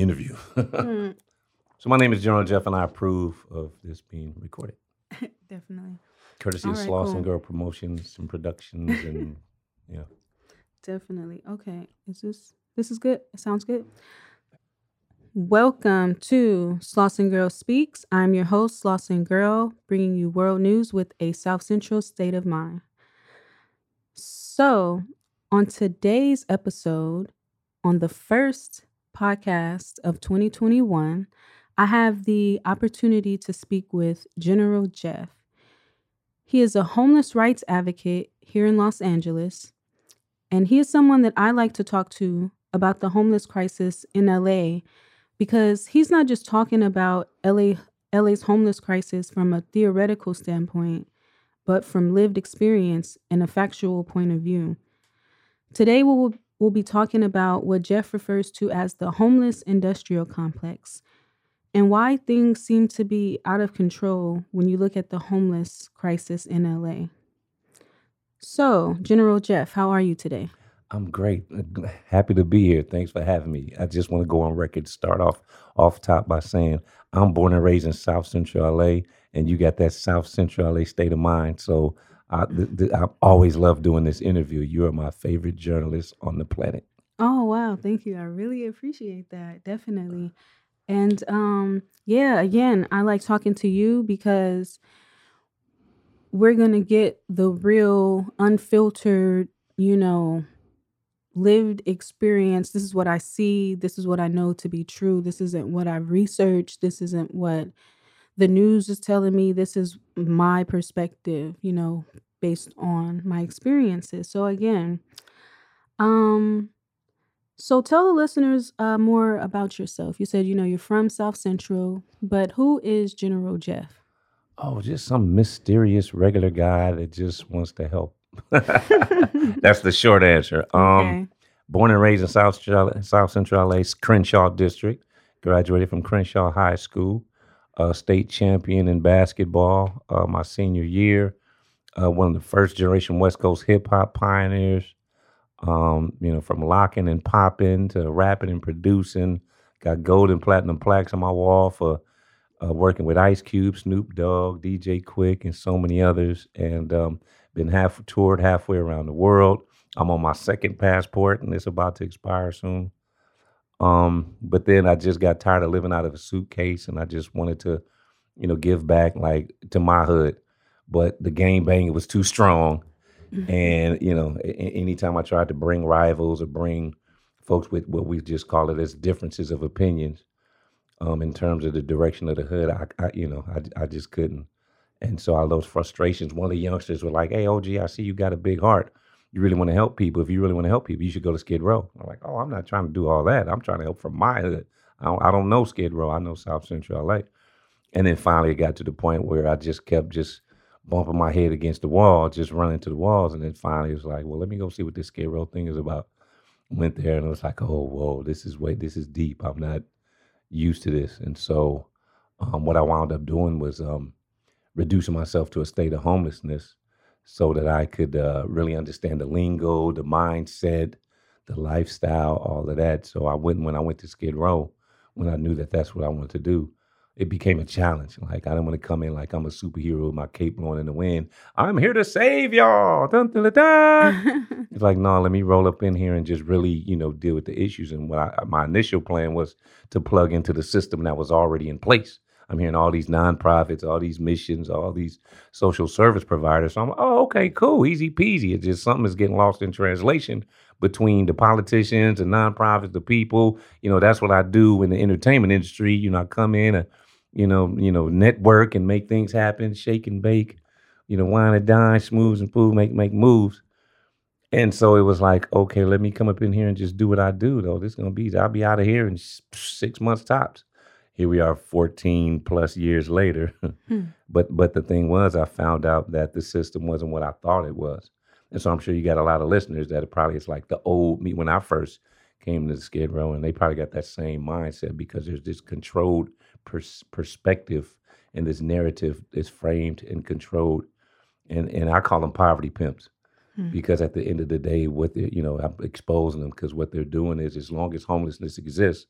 the interview. mm. So my name is General Jeff, and I approve of this being recorded. Definitely. Courtesy All of right, Sloss cool. Girl Promotions and Productions, and yeah. Definitely. Okay. Is this this is good? It sounds good. Welcome to Slauson Girl Speaks. I'm your host, Slauson Girl, bringing you world news with a South Central state of mind. So, on today's episode, on the first podcast of 2021, I have the opportunity to speak with General Jeff. He is a homeless rights advocate here in Los Angeles, and he is someone that I like to talk to about the homeless crisis in LA because he's not just talking about LA LA's homeless crisis from a theoretical standpoint, but from lived experience and a factual point of view. Today we will we'll be talking about what Jeff refers to as the homeless industrial complex and why things seem to be out of control when you look at the homeless crisis in LA. So, General Jeff, how are you today? I'm great. Uh, happy to be here. Thanks for having me. I just want to go on record, start off off top by saying I'm born and raised in South Central LA, and you got that South Central LA state of mind. So I, th- th- I always love doing this interview. You are my favorite journalist on the planet. Oh wow, thank you. I really appreciate that. Definitely. And um, yeah, again, I like talking to you because we're gonna get the real, unfiltered, you know, lived experience. This is what I see. This is what I know to be true. This isn't what I've researched. This isn't what the news is telling me. This is my perspective, you know, based on my experiences. So again, um so tell the listeners uh, more about yourself. You said you know you're from South Central, but who is General Jeff? Oh, just some mysterious regular guy that just wants to help That's the short answer. Um, okay. Born and raised in South Central, South Central LA, Crenshaw District. Graduated from Crenshaw High School. Uh, state champion in basketball uh, my senior year. Uh, one of the first generation West Coast hip hop pioneers. Um, you know, from locking and popping to rapping and producing. Got gold and platinum plaques on my wall for uh, working with Ice Cube, Snoop Dogg, DJ Quik, and so many others. And um, been half toured halfway around the world. I'm on my second passport, and it's about to expire soon. Um, but then I just got tired of living out of a suitcase, and I just wanted to, you know, give back like to my hood. But the game bang was too strong, mm-hmm. and you know, anytime I tried to bring rivals or bring folks with what we just call it as differences of opinions, um, in terms of the direction of the hood, I, I you know, I, I just couldn't. And so all those frustrations, one of the youngsters were like, Hey, OG, I see you got a big heart. You really want to help people. If you really want to help people, you should go to Skid Row. I'm like, Oh, I'm not trying to do all that. I'm trying to help from my hood. I don't, I don't know Skid Row. I know South Central LA. And then finally it got to the point where I just kept just bumping my head against the wall, just running to the walls. And then finally it was like, well, let me go see what this Skid Row thing is about. Went there and it was like, oh, whoa, this is way, this is deep. I'm not used to this. And so um, what I wound up doing was um, reducing myself to a state of homelessness so that I could uh, really understand the lingo, the mindset, the lifestyle, all of that. So I went when I went to Skid Row, when I knew that that's what I wanted to do, it became a challenge. Like I didn't want to come in like I'm a superhero with my cape blowing in the wind. I'm here to save y'all. Dun, dun, dun, it's like no, let me roll up in here and just really, you know, deal with the issues. And what I, my initial plan was to plug into the system that was already in place. I'm hearing all these nonprofits, all these missions, all these social service providers. So I'm like, oh, okay, cool, easy peasy. It's just something is getting lost in translation between the politicians and nonprofits, the people. You know, that's what I do in the entertainment industry. You know, I come in and, you know, you know, network and make things happen, shake and bake, you know, wine and dine, smooths and food, make make moves. And so it was like, okay, let me come up in here and just do what I do, though. This is gonna be, I'll be out of here in six months tops here we are 14 plus years later. hmm. But but the thing was I found out that the system wasn't what I thought it was. And so I'm sure you got a lot of listeners that it probably it's like the old me when I first came to the Skid Row, and they probably got that same mindset because there's this controlled pers- perspective and this narrative is framed and controlled, and and I call them poverty pimps hmm. because at the end of the day, what they you know I'm exposing them because what they're doing is as long as homelessness exists,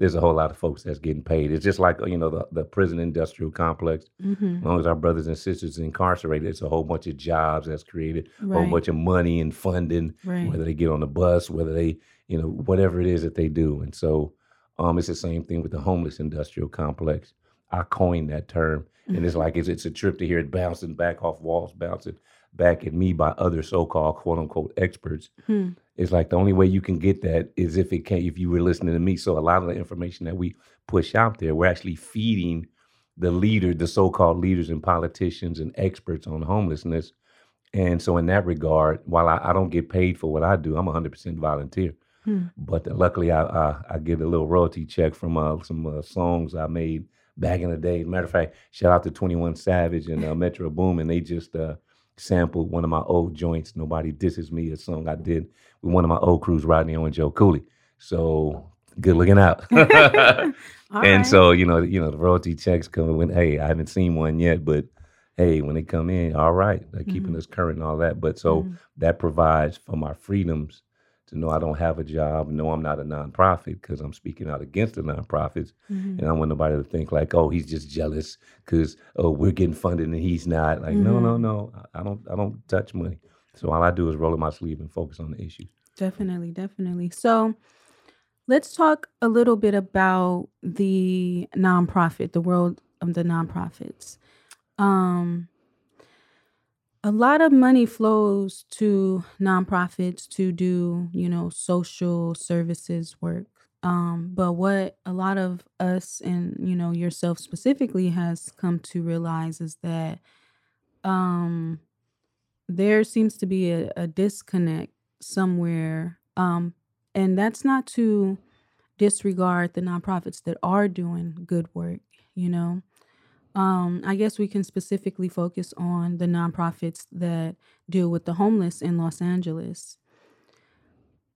there's a whole lot of folks that's getting paid. It's just like you know the, the prison industrial complex. Mm-hmm. As long as our brothers and sisters are incarcerated, it's a whole bunch of jobs that's created, a whole bunch of money and funding, right. whether they get on the bus, whether they you know whatever it is that they do. And so um, it's the same thing with the homeless industrial complex. I coined that term, mm-hmm. and it's mm-hmm. like it's, it's a trip to hear it bouncing back off walls, bouncing back at me by other so-called quote unquote experts. Hmm. It's like the only way you can get that is if it can if you were listening to me. So a lot of the information that we push out there, we're actually feeding the leader, the so-called leaders and politicians and experts on homelessness. And so in that regard, while I, I don't get paid for what I do, I'm 100% volunteer. Hmm. But luckily, I, I, I get a little royalty check from uh, some uh, songs I made back in the day. Matter of fact, shout out to Twenty One Savage and uh, Metro Boomin, they just uh, sampled one of my old joints. Nobody disses me. A song I did with one of my old crews, Rodney and Joe Cooley. So good looking out. and right. so you know, you know, the royalty checks come when hey, I haven't seen one yet, but hey, when they come in, all right, they're mm-hmm. keeping us current and all that. But so mm-hmm. that provides for my freedoms to know I don't have a job, know I'm not a nonprofit because I'm speaking out against the nonprofits, mm-hmm. and I want nobody to think like, oh, he's just jealous because oh we're getting funded and he's not. Like, mm-hmm. no, no, no, I don't, I don't touch money. So all I do is roll up my sleeve and focus on the issues. Definitely, definitely. So let's talk a little bit about the nonprofit, the world of the nonprofits. Um, a lot of money flows to nonprofits to do, you know, social services work. Um, but what a lot of us and, you know, yourself specifically has come to realize is that um there seems to be a, a disconnect somewhere. Um, and that's not to disregard the nonprofits that are doing good work, you know. Um, I guess we can specifically focus on the nonprofits that deal with the homeless in Los Angeles.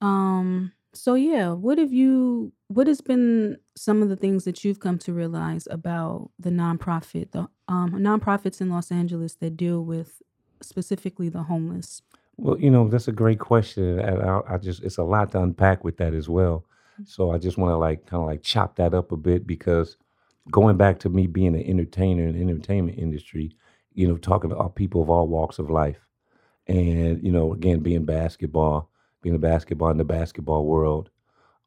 Um, so yeah, what have you what has been some of the things that you've come to realize about the nonprofit, the um, nonprofits in Los Angeles that deal with specifically the homeless? Well, you know, that's a great question. And I, I just it's a lot to unpack with that as well. Mm. So I just want to like kind of like chop that up a bit because going back to me being an entertainer in the entertainment industry, you know, talking to all people of all walks of life. And, you know, again, being basketball, being a basketball in the basketball world,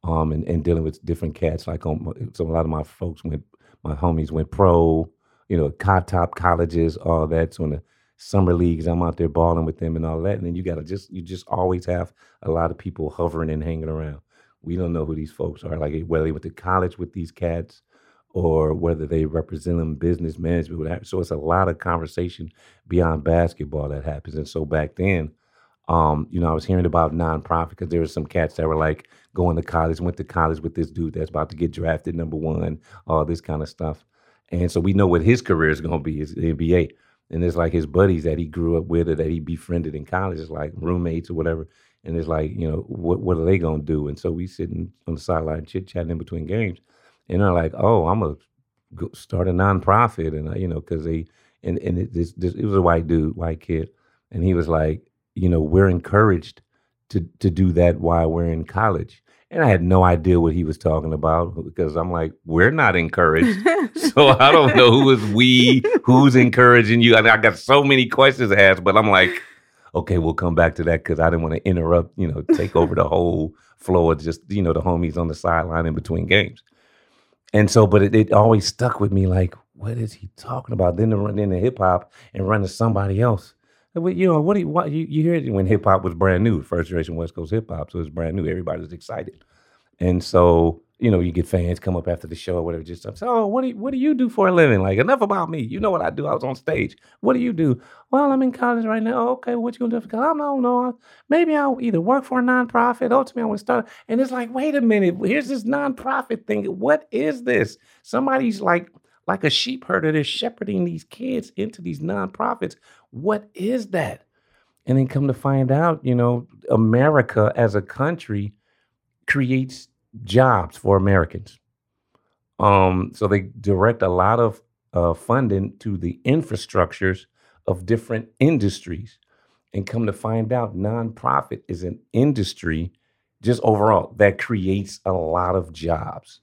um, and, and dealing with different cats. Like um, so a lot of my folks went, my homies went pro, you know, top colleges, all that. So in the summer leagues, I'm out there balling with them and all that. And then you gotta just you just always have a lot of people hovering and hanging around. We don't know who these folks are. Like whether they went to college with these cats or whether they represent them business management. So it's a lot of conversation beyond basketball that happens. And so back then, um, you know, I was hearing about nonprofit because there were some cats that were like going to college, went to college with this dude that's about to get drafted number one, all this kind of stuff. And so we know what his career is going to be is NBA. And it's like his buddies that he grew up with or that he befriended in college, is like roommates or whatever. And it's like, you know, what what are they to do? And so we sitting on the sideline chit chatting in between games and they're like, "Oh, I'm gonna start a nonprofit," and uh, you know, because they and and it, this, this, it was a white dude, white kid, and he was like, you know, we're encouraged to to do that while we're in college. And I had no idea what he was talking about because I'm like, we're not encouraged. so I don't know who is we, who's encouraging you. I, mean, I got so many questions to ask, but I'm like, okay, we'll come back to that because I didn't want to interrupt, you know, take over the whole flow of just, you know, the homies on the sideline in between games and so, but it, it always stuck with me. Like, what is he talking about? Then to run into hip hop and run to somebody else. You know, what do you, what, you, you hear it when hip hop was brand new, first generation West Coast hip hop, so it's brand new. Everybody was excited, and so you know, you get fans come up after the show or whatever, just say, oh, what do you, what do you do for a living? Like, enough about me. You know what I do. I was on stage. What do you do? Well, I'm in college right now. Okay, what you gonna do for? I don't know. Maybe I'll either work for a nonprofit. Ultimately, I want to start. And it's like, wait a minute. Here's this nonprofit thing. What is this? Somebody's like, like a sheep herder. They're shepherding these kids into these nonprofits. What is that? And then come to find out, you know, America as a country creates jobs for Americans. Um, so they direct a lot of uh, funding to the infrastructures of different industries. And come to find out, nonprofit is an industry just overall that creates a lot of jobs.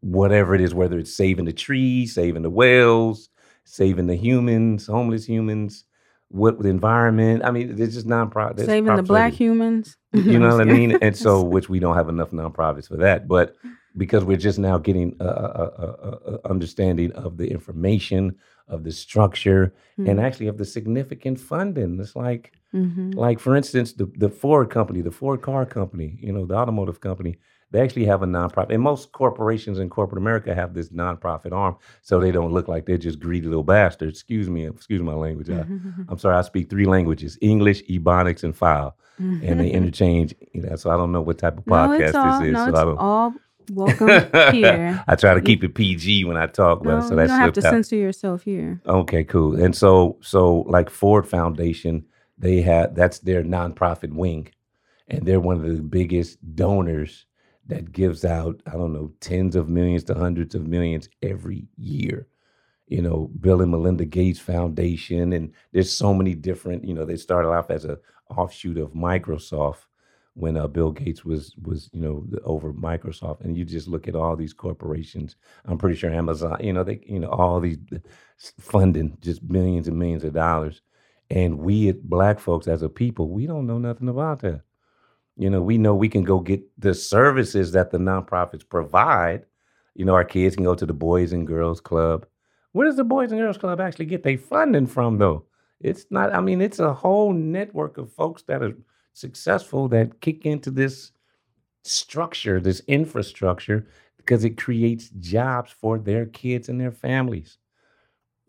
whatever it is, whether it's saving the trees, saving the whales, saving the humans, homeless humans, what the environment. I mean, there's just nonprofit. Saving the black humans. You know what I mean? And so, which we don't have enough nonprofits for that, but because we're just now getting a, a, a, understanding of the information, of the structure, mm-hmm. and actually of the significant funding. It's like, mm-hmm. like for instance, the the Ford company, the Ford car company, you know, the automotive company they actually have a nonprofit. And most corporations in corporate America have this nonprofit arm, so they don't look like they're just greedy little bastards. Excuse me, excuse my language. I, am sorry, I speak three languages: English, Ebonics, and File, and they interchange. You know, so I don't know what type of podcast no, all, this is. No, so I don't. All welcome here. I try to keep it PG when I talk, no, so that's you don't have to out. censor yourself here. Okay, cool. And so, so like Ford Foundation, they have that's their nonprofit wing, and they're one of the biggest donors that gives out, I don't know, tens of millions to hundreds of millions every year. You know, Bill and Melinda Gates Foundation, and there's so many different. You know, they started off as a offshoot of Microsoft when uh, Bill Gates was was you know over Microsoft, and you just look at all these corporations. I'm pretty sure Amazon, you know, they you know all these funding just millions and millions of dollars, and we black folks as a people, we don't know nothing about that. You know, we know we can go get the services that the nonprofits provide. You know, our kids can go to the Boys and Girls Club. Where does the Boys and Girls Club actually get their funding from, though? It's not, I mean, it's a whole network of folks that are successful that kick into this structure, this infrastructure, because it creates jobs for their kids and their families.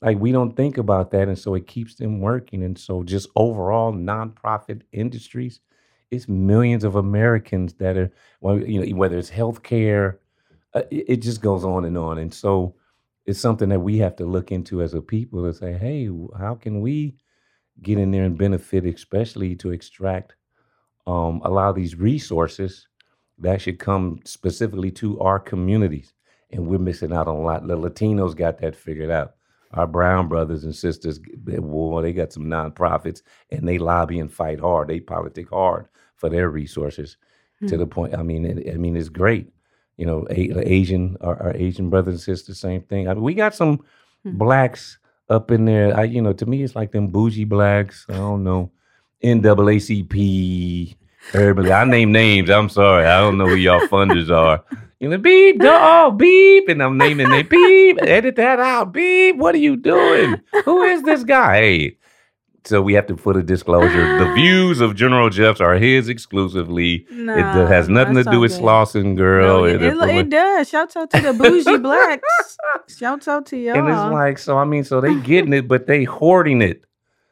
Like we don't think about that. And so it keeps them working. And so just overall nonprofit industries it's millions of Americans that are, well, you know, whether it's healthcare, uh, it, just goes on and on. And so it's something that we have to look into as a people to say, hey, how can we get in there and benefit, especially to extract um, a lot of these resources that should come specifically to our communities. And we're missing out on a lot. The Latinos got that figured out. Our brown brothers and sisters, well, they got some nonprofits and they lobby and fight hard. They politic hard for their resources mm-hmm. to the hmm. point. I mean, it, I mean, it's great. You know, a, Asian, our, our, Asian brothers and sisters, same thing. I mean, we got some mm-hmm. blacks up in there. I, you know, to me, it's like them bougie blacks. I don't know, NAACP. Everybody, I name names. I'm sorry, I don't know who y'all funders are. You know, beep, oh, beep, and I'm naming it. Beep, edit that out. Beep, what are you doing? Who is this guy? Hey, so we have to put a disclosure. the views of General Jeffs are his exclusively. No, it has nothing to do with Slauson Girl. No, it, it, it, it, does. Shout out to the bougie blacks. Shout out to y'all. And it's like, so I mean, so they getting it, but they hoarding it.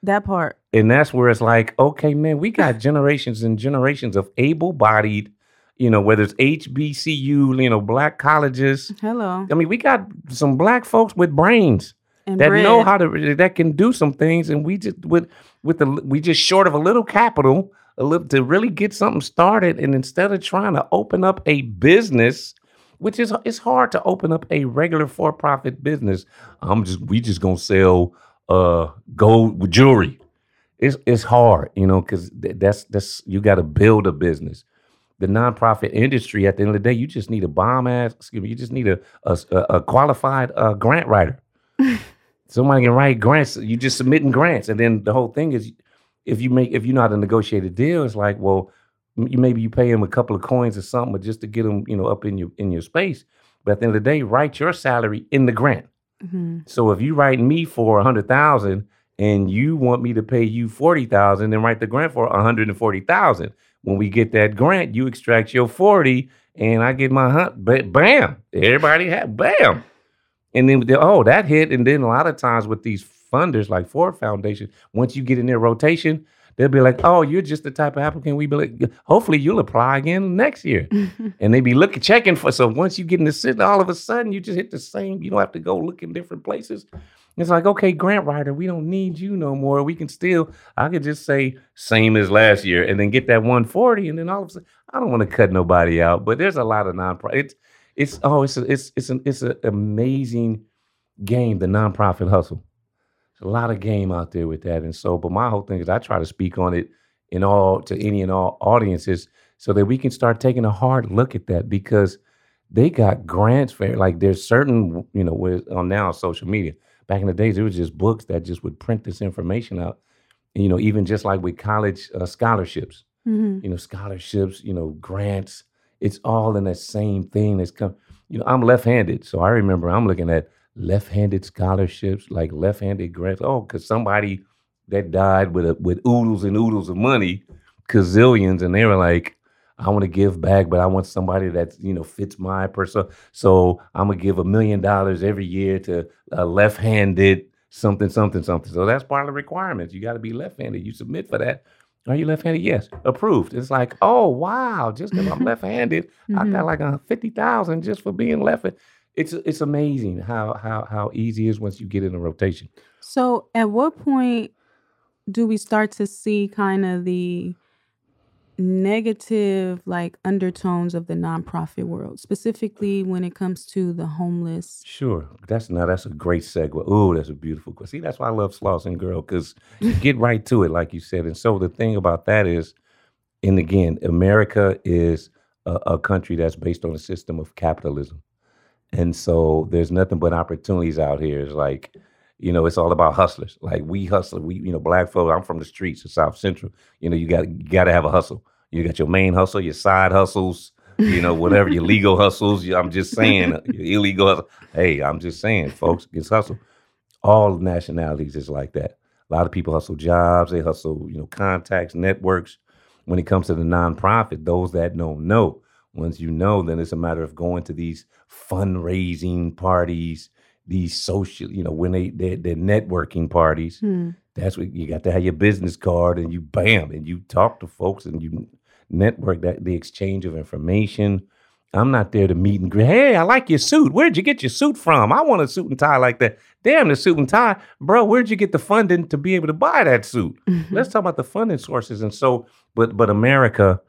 That part. And that's where it's like, okay, man, we got generations and generations of able-bodied, you know, whether it's HBCU, you know, black colleges. Hello. I mean, we got some black folks with brains and that bread. know how to that can do some things, and we just with with the we just short of a little capital, a little to really get something started, and instead of trying to open up a business, which is it's hard to open up a regular for profit business. I'm just we just gonna sell uh gold jewelry. It's it's hard, you know, because that's that's you got to build a business the nonprofit industry at the end of the day, you just need a bomb ass, excuse me, you just need a a, a qualified uh, grant writer. Somebody can write grants. You just submitting grants, and then the whole thing is, if you make if you know how to negotiate a deal, it's like, well, you maybe you pay him a couple of coins or something, but just to get him, you know, up in your in your space. But at the end of the day, write your salary in the grant. Mm-hmm. So if you write me for a hundred thousand and you want me to pay you forty thousand, then write the grant for a hundred and forty thousand. When we get that grant, you extract your forty, and I get my hunt. But bam, everybody have bam. And then, oh, that hit. And then a lot of times with these funders like Ford Foundation, once you get in their rotation, they'll be like, oh, you're just the type of applicant we be like, hopefully you'll apply again next year. and they be looking, checking for, so once you get in the city, all of a sudden you just hit the same, you don't have to go look in different places. It's like, okay, grant writer, we don't need you no more. We can still, I could just say same as last year and then get that 140. And then all of a sudden, I don't want to cut nobody out, but there's a lot of nonprofit it's it's, oh, it's a, it's it's an it's an amazing game, the nonprofit hustle. There's a lot of game out there with that, and so. But my whole thing is, I try to speak on it in all to any and all audiences, so that we can start taking a hard look at that because they got grants for like there's certain you know with on now social media. Back in the days, it was just books that just would print this information out. And, you know, even just like with college uh, scholarships, hmm you know, scholarships, you know, grants. It's all in that same thing. That's come. You know, I'm left-handed, so I remember I'm looking at left-handed scholarships, like left-handed grants. Oh, because somebody that died with a, with oodles and oodles of money, gazillions, and they were like, I want to give back, but I want somebody that you know fits my person. So I'm gonna give a million dollars every year to a left-handed something, something, something. So that's part of the requirements. You got to be left-handed. You submit for that. Are you left-handed? Yes, approved. It's like, oh wow, just because I'm left-handed, I hmm got like a fifty thousand just for being left. It's it's amazing how how how easy it is once you get in a rotation. So, at what point do we start to see kind of the negative like undertones of the nonprofit world, specifically when it comes to the homeless? Sure, that's now that's a great segue. Oh, that's a beautiful question. See, that's why I love Slauson Girl because get right to it, like you said. And so the thing about that is, and again, America is a, a country that's based on a system of capitalism. And so there's nothing but opportunities out here. It's like, you know, it's all about hustlers. Like we hustle. We, you know, black folk. I'm from the streets of South Central. You know, you got you got to have a hustle. You got your main hustle, your side hustles. You know, whatever your legal hustles. I'm just saying, uh, your illegal hustle. Hey, I'm just saying, folks, gets hustle. All nationalities is like that. A lot of people hustle jobs. They hustle, you know, contacts, networks. When it comes to the nonprofit, those that don't know, once you know, then it's a matter of going to these fundraising parties, these social, you know, when they they're, they're networking parties. Hmm. That's what you got to have your business card, and you bam, and you talk to folks, and you network that the exchange of information. I'm not there to meet and greet. Hey, I like your suit. Where'd you get your suit from? I want a suit and tie like that. Damn, the suit and tie, bro. Where'd you get the funding to be able to buy that suit? Let's talk about the funding sources. And so, but but America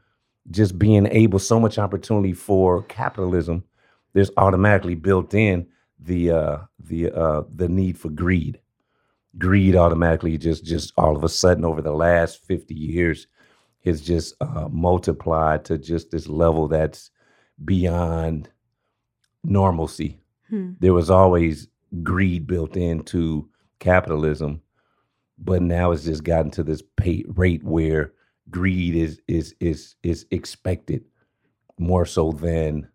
just being able so much opportunity for capitalism, there's automatically built in the uh the uh the need for greed. Greed automatically just just all of a sudden over the last 50 years has just uh multiplied to just this level that's beyond normalcy. Hmm. There was always greed built into capitalism, but now it's just gotten to this pay rate where greed is is is is expected more so than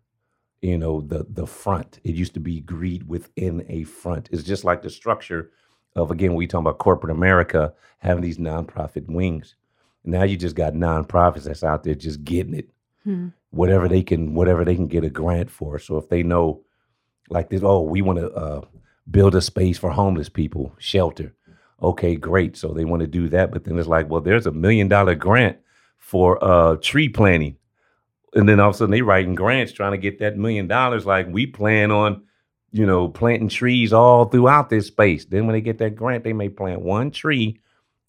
you know the the front. It used to be greed within a front. It's just like the structure of again we talking about corporate America having these nonprofit wings. Now you just got nonprofits that's out there just getting it Hmm. whatever they can whatever they can get a grant for. So if they know like this, oh, we want to uh, build a space for homeless people, shelter. Okay, great. So they want to do that, but then it's like, well, there's a million dollar grant for uh, tree planting, and then all of a sudden they writing grants trying to get that million dollars. Like we plan on, you know, planting trees all throughout this space. Then when they get that grant, they may plant one tree,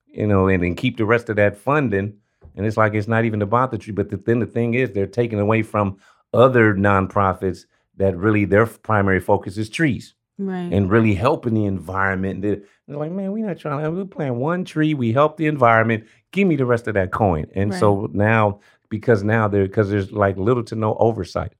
you know, and then keep the rest of that funding. And it's like it's not even about the tree. But the, then the thing is, they're taking away from other nonprofits that really their primary focus is trees Right. and really helping the environment. They're, they're like, man, we're not trying to. We're plant one tree. We help the environment. Give me the rest of that coin. And so now, because now there, because there's like little to no oversight.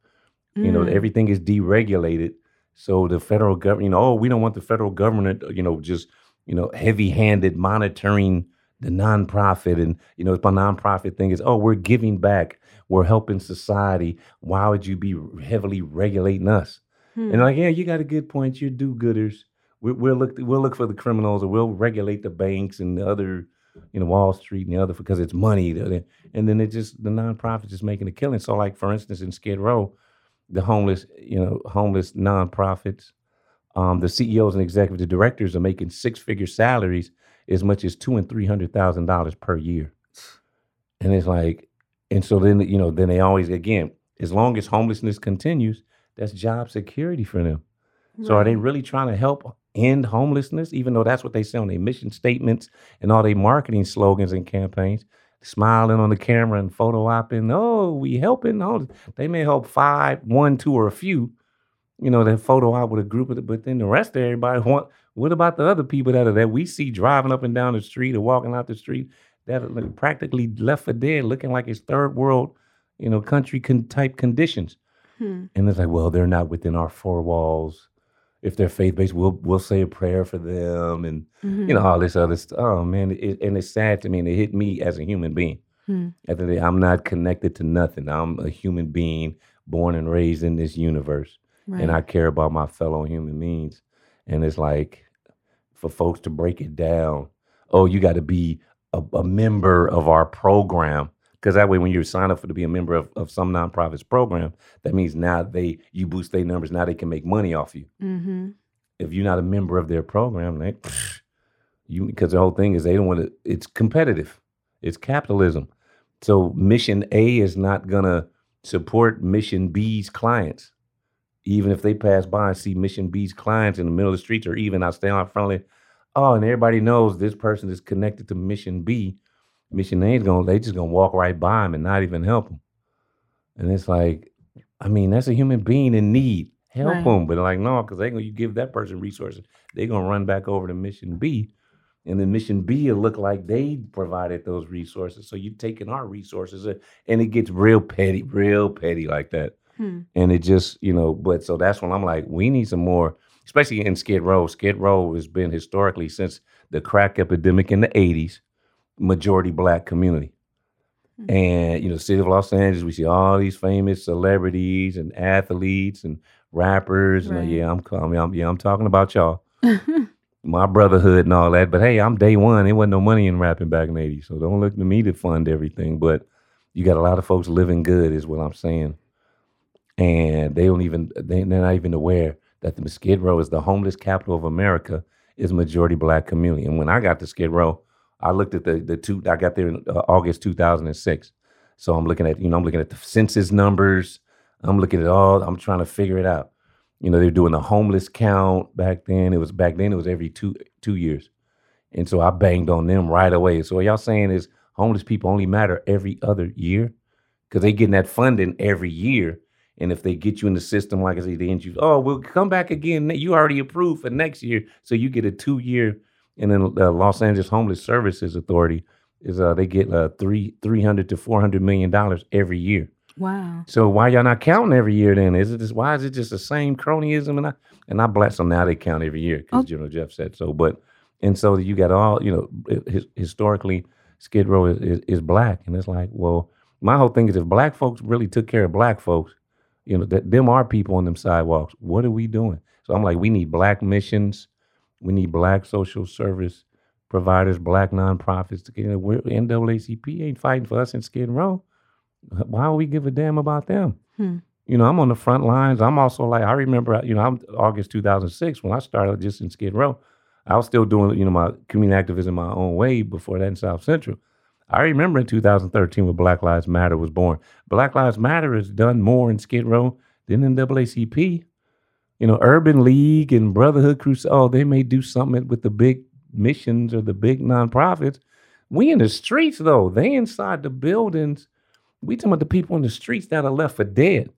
You know, Mm. everything is deregulated. So the federal government, you know, oh, we don't want the federal government, you know, just you know, heavy-handed monitoring the nonprofit, and you know, if my nonprofit thing is, oh, we're giving back, we're helping society. Why would you be heavily regulating us? Hmm. And like, yeah, you got a good point. You're do-gooders. We, we'll look. We'll look for the criminals, or we'll regulate the banks and the other, you know, Wall Street and the other because it's money. And then it just the nonprofits just making a killing. So, like for instance, in Skid Row, the homeless, you know, homeless nonprofits, um, the CEOs and executive directors are making six-figure salaries as much as two and three hundred thousand dollars per year. And it's like, and so then you know, then they always again, as long as homelessness continues, that's job security for them. So are they really trying to help end homelessness, even though that's what they say on their mission statements and all their marketing slogans and campaigns? Smiling on the camera and photo opping, oh, we helping. Oh, they may help five, one, two, or a few. You know, they photo op with a group of, the, but then the rest of everybody want. What about the other people that are that we see driving up and down the street or walking out the street that are like practically left for dead, looking like it's third world, you know, country con- type conditions. Hmm. And it's like, well, they're not within our four walls. If they're faith based, we'll we'll say a prayer for them, and mm-hmm. you know all this other stuff. Oh man, it, and it's sad to me, and it hit me as a human being. Hmm. At the day, I'm not connected to nothing. I'm a human being born and raised in this universe, right. and I care about my fellow human beings. And it's like for folks to break it down. Oh, you got to be a, a member of our program because that way when you sign up for to be a member of, of some nonprofits program that means now they you boost their numbers now they can make money off you. Mm-hmm. if you're not a member of their program they you because the whole thing is they don't want to it's competitive. It's capitalism. So mission a is not gonna support mission b's clients. Even if they pass by and see mission b's clients in the middle of the streets or even i stand out friendly oh and everybody knows this person is connected to mission b Mission ain't gonna they just gonna walk right by him and not even help him. And it's like, I mean, that's a human being in need. Help right. them, but like no, because they gonna you give that person resources, they gonna run back over to Mission B, and then Mission B will look like they provided those resources. So you're taking our resources, uh, and it gets real petty, real petty like that. Hmm. And it just, you know, but so that's when I'm like, we need some more, especially in Skid Row. Skid Row has been historically since the crack epidemic in the 80s majority black community. Mm-hmm. And you know, city of Los Angeles, we see all these famous celebrities and athletes and rappers. Right. And yeah, I'm, I mean, I'm yeah, I'm talking about y'all, my brotherhood and all that. But hey, I'm day one. There wasn't no money in rapping back in the '80s, so don't look to me to fund everything. But you got a lot of folks living good, is what I'm saying. And they don't even they, they're not even aware that the Skid Row is the homeless capital of America, is majority black community. And when I got to Skid Row, I looked at the the two. I got there in uh, August 2006. So I'm looking at you know I'm looking at the census numbers. I'm looking at all. I'm trying to figure it out. You know they're doing the homeless count back then. It was back then. It was every two two years, and so I banged on them right away. So y'all saying is homeless people only matter every other year because they getting that funding every year. And if they get you in the system, like I said, they you, oh, we'll come back again. You already approved for next year, so you get a two year and then the Los Angeles Homeless Services Authority is uh they get uh three three hundred to four hundred million dollars every year. Wow. So why y'all not counting every year then? Is it just why is it just the same cronyism and I and I bless them now they count every year because oh. General Jeff said so. But and so you got all you know his, historically Skid Row is, is, is black and it's like well my whole thing is if black folks really took care of black folks, you know that them are people on them sidewalks. What are we doing? So I'm like we need black missions we need black social service providers, black nonprofits. To, you know, we're, NAACP ain't fighting for us in Skid Row. Why would we give a damn about them? Hmm. You know, I'm on the front lines. I'm also like, I remember, you know, I'm August 2006 when I started just in Skid Row. I was still doing, you know, my community activism my own way before that in South Central. I remember in 2013 when Black Lives Matter was born. Black Lives Matter has done more in Skid Row than NAACP you know, Urban League and Brotherhood Crusade, oh, they may do something with the big missions or the big nonprofits. We in the streets though. They inside the buildings. We talking about the people in the streets that are left for dead.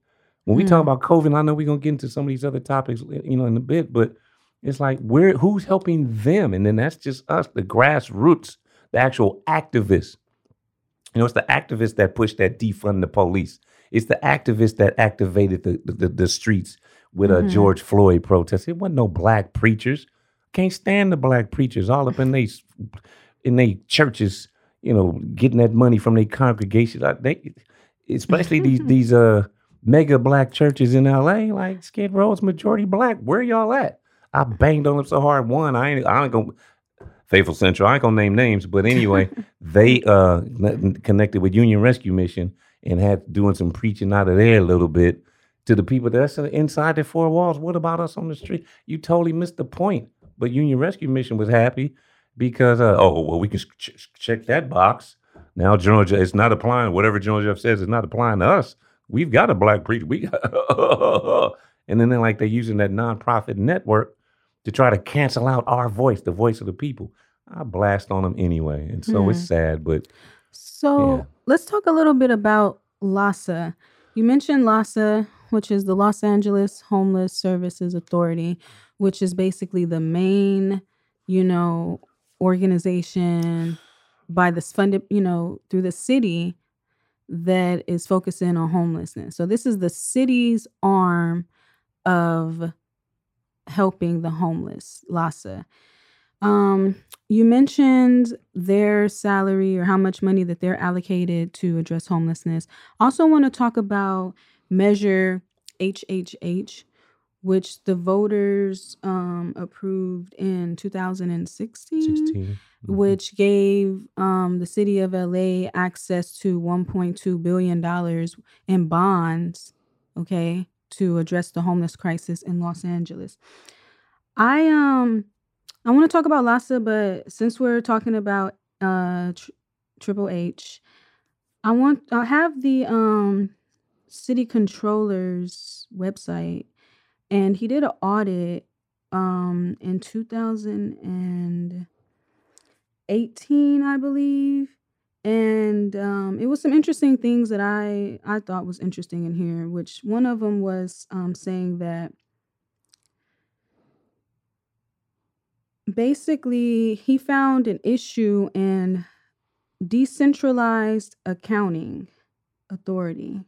When we mm. talk about COVID, I know we're gonna get into some of these other topics, you know, in a bit, but it's like where who's helping them? And then that's just us, the grassroots, the actual activists. You know, it's the activists that push that defund the police. It's the activists that activated the, the, the streets with a mm-hmm. George Floyd protest. It wasn't no black preachers. Can't stand the black preachers all up in they in they churches, you know, getting that money from their congregations. They, especially these these uh mega black churches in LA, like Skid Row's majority black. Where y'all at? I banged on them so hard. One, I ain't I ain't gonna Faithful Central. I ain't gonna name names, but anyway, they uh connected with Union Rescue Mission and had doing some preaching out of there a little bit to the people that's inside the four walls. What about us on the street? You totally missed the point. But Union Rescue Mission was happy because uh, oh well we can ch- check that box. Now General Jeff, it's not applying. Whatever General Jeff says is not applying to us. We've got a black preacher. We and then they're like they're using that nonprofit network to try to cancel out our voice, the voice of the people. I blast on them anyway, and so it's hmm. sad. But so yeah. let's talk a little bit about LAHSA. You mentioned LAHSA which is the Los Angeles Homeless Services Authority, which is basically the main, you know, organization by this funded, you know, through the city that is focusing on homelessness. So this is the city's arm of helping the homeless, LAHSA. Um, you mentioned their salary or how much money that they're allocated to address homelessness. Also, want to talk about Measure HHH, which the voters um, approved in 2016, 16. Mm-hmm. which gave um, the city of LA access to 1.2 billion dollars in bonds. Okay, to address the homeless crisis in Los Angeles. I um I want to talk about LAHSA, but since we're talking about uh tr- Triple H, I want I have the um city controller's website and he did an audit um in 2018 i believe and um, it was some interesting things that i i thought was interesting in here which one of them was um, saying that basically he found an issue in decentralized accounting authority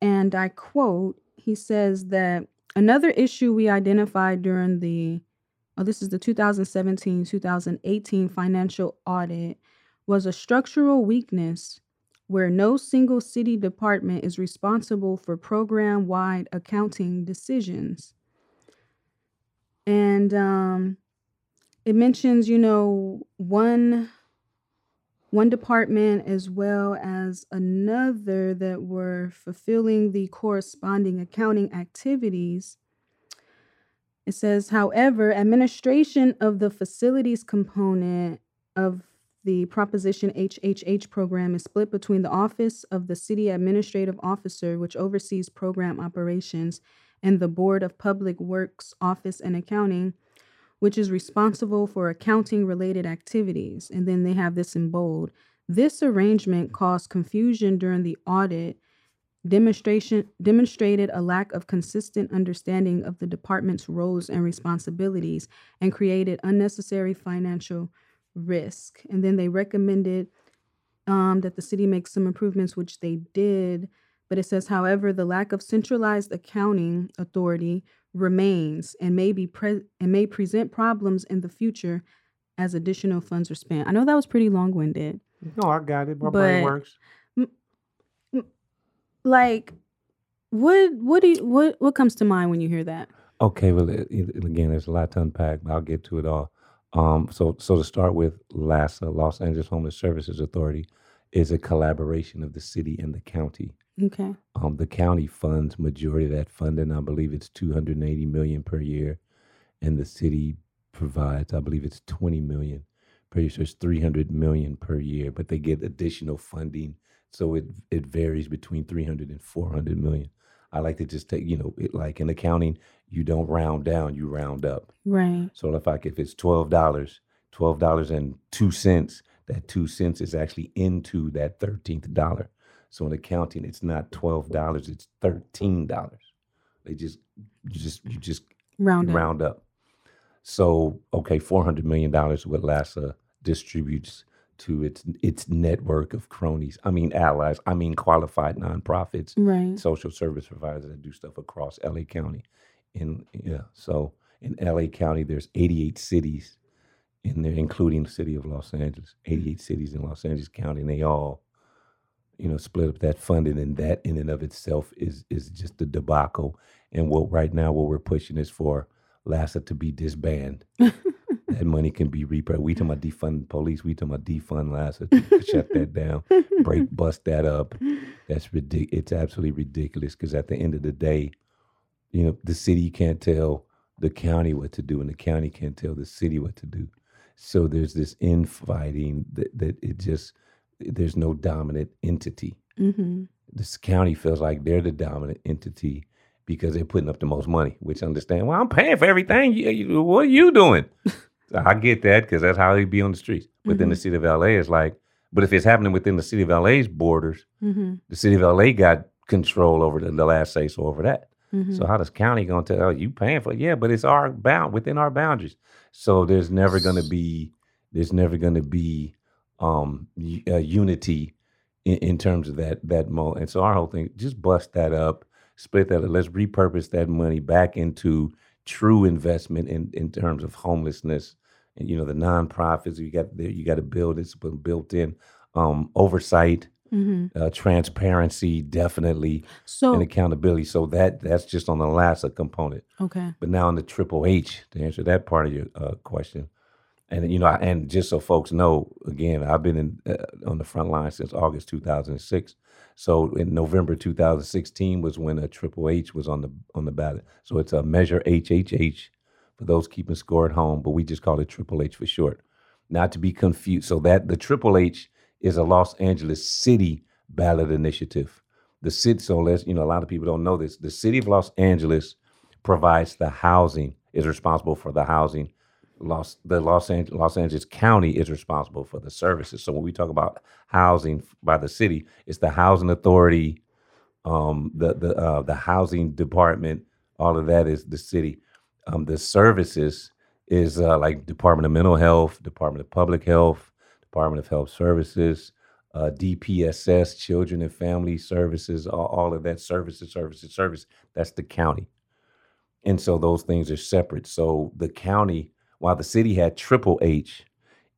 and i quote he says that Another issue we identified during the oh, this is the 2017 2018 financial audit was a structural weakness where no single city department is responsible for program wide accounting decisions. And um, it mentions, you know, one one department as well as another that were fulfilling the corresponding accounting activities. It says, however, administration of the facilities component of the Proposition HHH program is split between the Office of the City Administrative Officer, which oversees program operations, and the Board of Public Works Office and Accounting, which is responsible for accounting related activities. And then they have this in bold. This arrangement caused confusion during the audit. Demonstration demonstrated a lack of consistent understanding of the department's roles and responsibilities and created unnecessary financial risk. And then they recommended um, that the city make some improvements, which they did. But it says, however, the lack of centralized accounting authority remains and may be pre- and may present problems in the future as additional funds are spent. I know that was pretty long-winded. No, I got it. My brain works. M- m- like what what do you, what what comes to mind when you hear that? Okay, well it, it, again, there's a lot to unpack, but I'll get to it all. Um, so so to start with, LAHSA, Los Angeles Homeless Services Authority, is a collaboration of the city and the county. Okay. Um, the county funds majority of that funding. I believe it's 280 million per year, and the city provides, I believe it's 20 million per year. So it's 300 million per year, but they get additional funding, so it it varies between 300 and 400 million. I like to just take, you know, it like in accounting, you don't round down, you round up. Right. So if like if it's twelve dollars, twelve dollars and two cents, that two cents is actually into that thirteenth dollar. So in accounting, it's not twelve dollars; it's thirteen dollars. They just you just you just round up. round up. So okay, four hundred million dollars what LAHSA distributes to its its network of cronies. I mean allies. I mean qualified nonprofits, right? Social service providers that do stuff across LA County. In yeah, so in LA County, there's 88 cities in there, including the city of Los Angeles. 88 cities in Los Angeles County, and they all you know, split up that funding, and that in and of itself is is just a debacle. And what right now what we're pushing is for LAHSA to be disbanded. that money can be repressed. We talking about defund police. We talking about defund LAHSA. shut that down. Break, bust that up. That's ridiculous. It's absolutely ridiculous because at the end of the day, you know, the city can't tell the county what to do, and the county can't tell the city what to do. So there's this infighting that that it just there's no dominant entity. Mm-hmm. This county feels like they're the dominant entity because they're putting up the most money, which understand, well, I'm paying for everything. You, you, what are you doing? I get that because that's how they be on the streets. But mm-hmm. then the city of LA is like, but if it's happening within the city of LA's borders, mm-hmm. the city of LA got control over the, the last say so over that. Mm-hmm. So how does county gonna tell oh, you paying for it? Yeah, but it's our bound within our boundaries. So there's never gonna be there's never gonna be um, uh, unity in, in terms of that that mo. And so our whole thing, just bust that up, split that. Up. Let's repurpose that money back into true investment in in terms of homelessness. And you know the nonprofits you got you got to build it's built in um, oversight Mm-hmm. Uh, transparency, definitely, so and accountability. So that that's just on the last component. Okay. But now on the triple H, to answer that part of your uh, question, and you know, and just so folks know, again, I've been in uh, on the front line since August 2006. So in November 2016 was when a triple H was on the on the ballot. So it's a measure HHH for those keeping score at home, but we just call it triple H for short. Not to be confused. So that the triple H is a Los Angeles City ballot initiative. The city, so let's, you know, a lot of people don't know this. The city of Los Angeles provides the housing, is responsible for the housing. Los, the Los Los Angeles County is responsible for the services. So when we talk about housing by the city, it's the housing authority, um, the the uh, the housing department. All of that is the city. Um, the services is uh, like Department of Mental Health, Department of Public Health, Department of Health Services, uh, DPSS, Children and Family Services, all, all, of that services, services, service. That's the county. And so those things are separate. So the county, while the city had triple H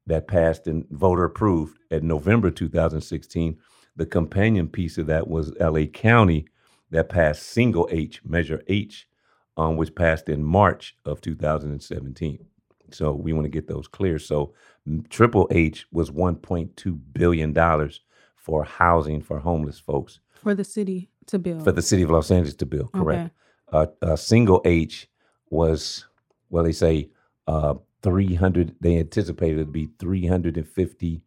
that passed and voter approved at November 2016, the companion piece of that was LA County that passed single H, Measure H, um, which passed in March of 2017. So we want to get those clear. So Triple H was 1.2 billion dollars for housing for homeless folks for the city to build. For the city of Los Angeles to build, correct. Okay. Uh, a single H was well, they say uh, 300. They anticipated it to be 350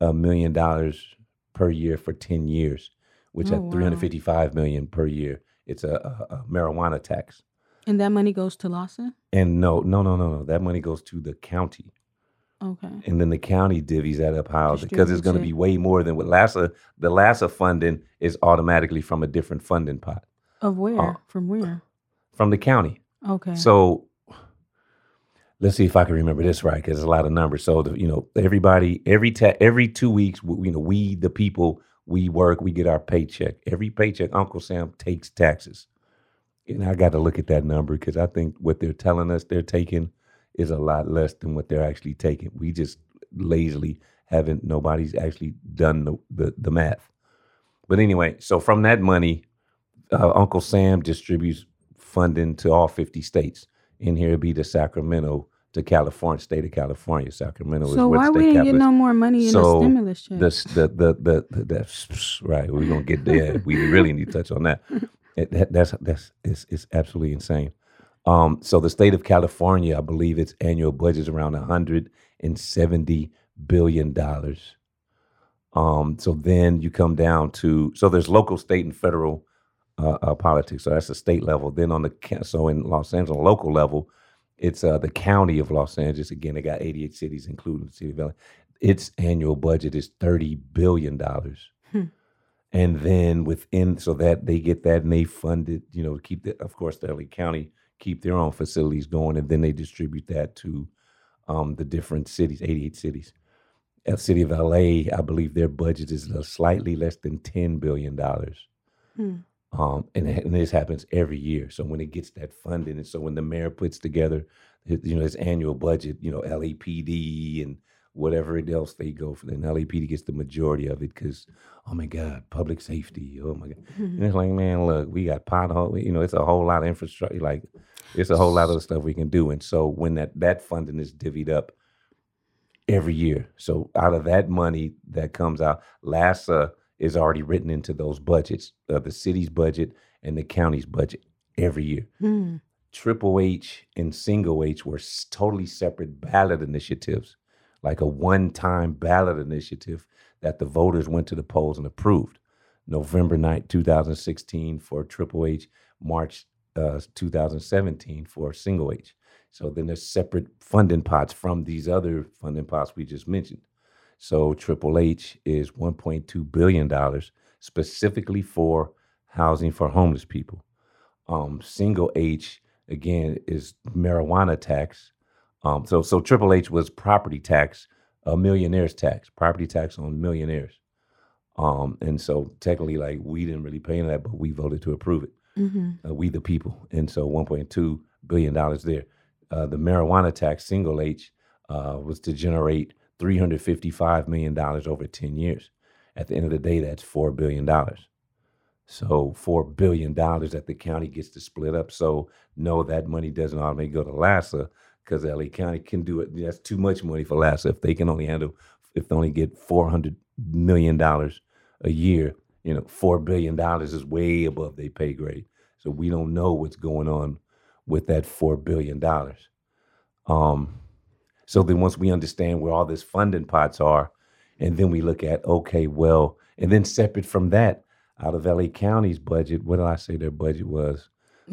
uh, dollars per year for 10 years, which oh, at 355 wow. million per year. It's a, a, a marijuana tax. And that money goes to LAHSA? And no, no, no, no, no. That money goes to the county. Okay. And then the county divvies that up how because it's going to be way more than what LAHSA The LAHSA funding is automatically from a different funding pot. Of where? Uh, from where? From the county. Okay. So let's see if I can remember this right because there's a lot of numbers. So the, you know, everybody every ta- every two weeks, we, you know, we the people we work, we get our paycheck. Every paycheck, Uncle Sam takes taxes and I got to look at that number because I think what they're telling us they're taking is a lot less than what they're actually taking. We just lazily haven't. Nobody's actually done the the, the math. But anyway, so from that money, uh, Uncle Sam distributes funding to all 50 states. In here, it'd be the Sacramento to California, state of California. Sacramento so is where why we didn't get no more money in so the stimulus check? The, the, the, the, the, the, right, we're going to get there. we really need to touch on that. It, that, that's that's it's, it's absolutely insane. Um, so the state of California, I believe its annual budget is around 170 billion dollars. Um, so then you come down to so there's local, state, and federal uh, uh, politics. So that's the state level. Then on the so in Los Angeles, local level, it's uh, the county of Los Angeles. Again, they got 88 cities, including the city of LA. Its annual budget is 30 billion dollars. Hmm and then within so that they get that and they fund it you know keep the of course the la county keep their own facilities going and then they distribute that to um, the different cities 88 cities. The city of la i believe their budget is slightly less than 10 billion dollars. Hmm. um, and, and, this happens every year. So when it gets that funding and so when the mayor puts together you know his annual budget you know lapd and whatever else they go for. And LAPD gets the majority of it because, oh my God, public safety. Oh my God. And it's like, man, look, we got pothole. You know, it's a whole lot of infrastructure. Like, it's a whole lot of stuff we can do. And so when that that funding is divvied up every year, so out of that money that comes out, LAHSA is already written into those budgets, uh, the city's budget and the county's budget every year. Mm. Triple H and Single H were totally separate ballot initiatives like a one time ballot initiative that the voters went to the polls and approved. November 9th, 2016 for Triple H, March uh, 2017 for Single H. So then there's separate funding pots from these other funding pots we just mentioned. So Triple H is 1.2 billion dollars specifically for housing for homeless people. Um, single H again is marijuana tax um, so so Triple H was property tax, a millionaire's tax, property tax on millionaires. Um, and so technically, like we didn't really pay in that, but we voted to approve it. Mm-hmm. Uh, we the people, and so 1.2 billion dollars there. Uh, the marijuana tax, single H, uh, was to generate 355 million dollars over 10 years. At the end of the day, that's four billion dollars. So four billion dollars that the county gets to split up. So no, that money doesn't automatically go to LAHSA because LA County can do it. That's too much money for LAHSA if they can only handle if they only get 400 million dollars a year, you know, four billion dollars is way above their pay grade. So we don't know what's going on with that four billion dollars. Um, so then once we understand where all this funding pots are, and then we look at okay, well, and then separate from that, out of LA County's budget, what did I say their budget was?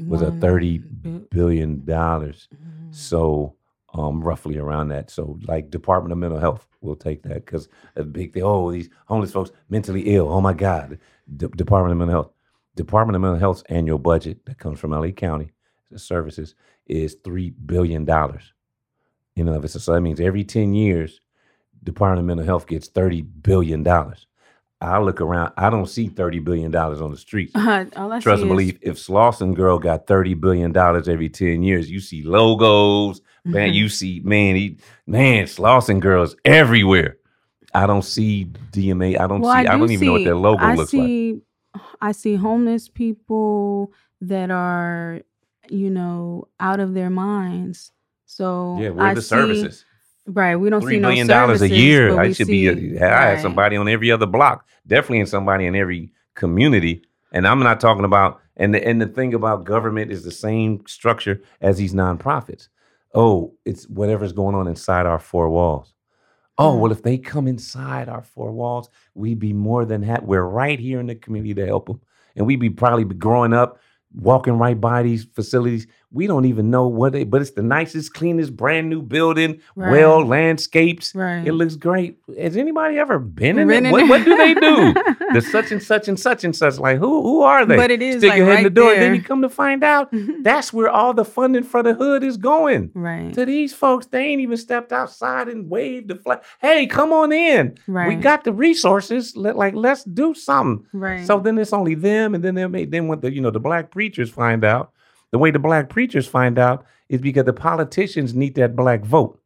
Was a thirty billion dollars. Mm-hmm. So um, roughly around that. So, like Department of Mental Health, we'll take that because a big thing. Oh, these homeless folks mentally ill. Oh my God, D- Department of Mental Health. Department of Mental Health's annual budget that comes from LA County services is three billion dollars. You know, so that means every ten years, Department of Mental Health gets thirty billion dollars. I look around, I don't see thirty billion dollars on the streets. Uh, Trust and believe, if Slauson Girl got thirty billion dollars every ten years, you see logos, Man, mm-hmm. you see, man, he, man, Slauson girls everywhere. I don't see DMA. I don't well, see. I, do I don't even know what their logo I looks see, like. I see homeless people that are, you know, out of their minds. So yeah, where are the see, services? Right, we don't Three see million no dollars a year. I should see, be. A, I right. had somebody on every other block. Definitely in somebody in every community. And I'm not talking about. And the, and the thing about government is the same structure as these nonprofits oh, it's whatever's going on inside our four walls. Oh, well, if they come inside our four walls, we'd be more than happy. We're right here in the community to help them. And we'd be probably growing up, walking right by these facilities we don't even know what they but it's the nicest cleanest brand new building right. well landscapes right. it looks great. Has anybody ever been in been it? in what, what, do they do? The such and such and such and such. Like who who are they? But it is stick like your head right in the door there. and then you come to find out that's where all the funding for the hood is going. Right. To these folks they ain't even stepped outside and waved the flag. Hey come on in. Right. we got the resources. Let, like let's do something. Right. So then it's only them and then they may then when the you know the black preachers find out the way the black preachers find out is because the politicians need that black vote.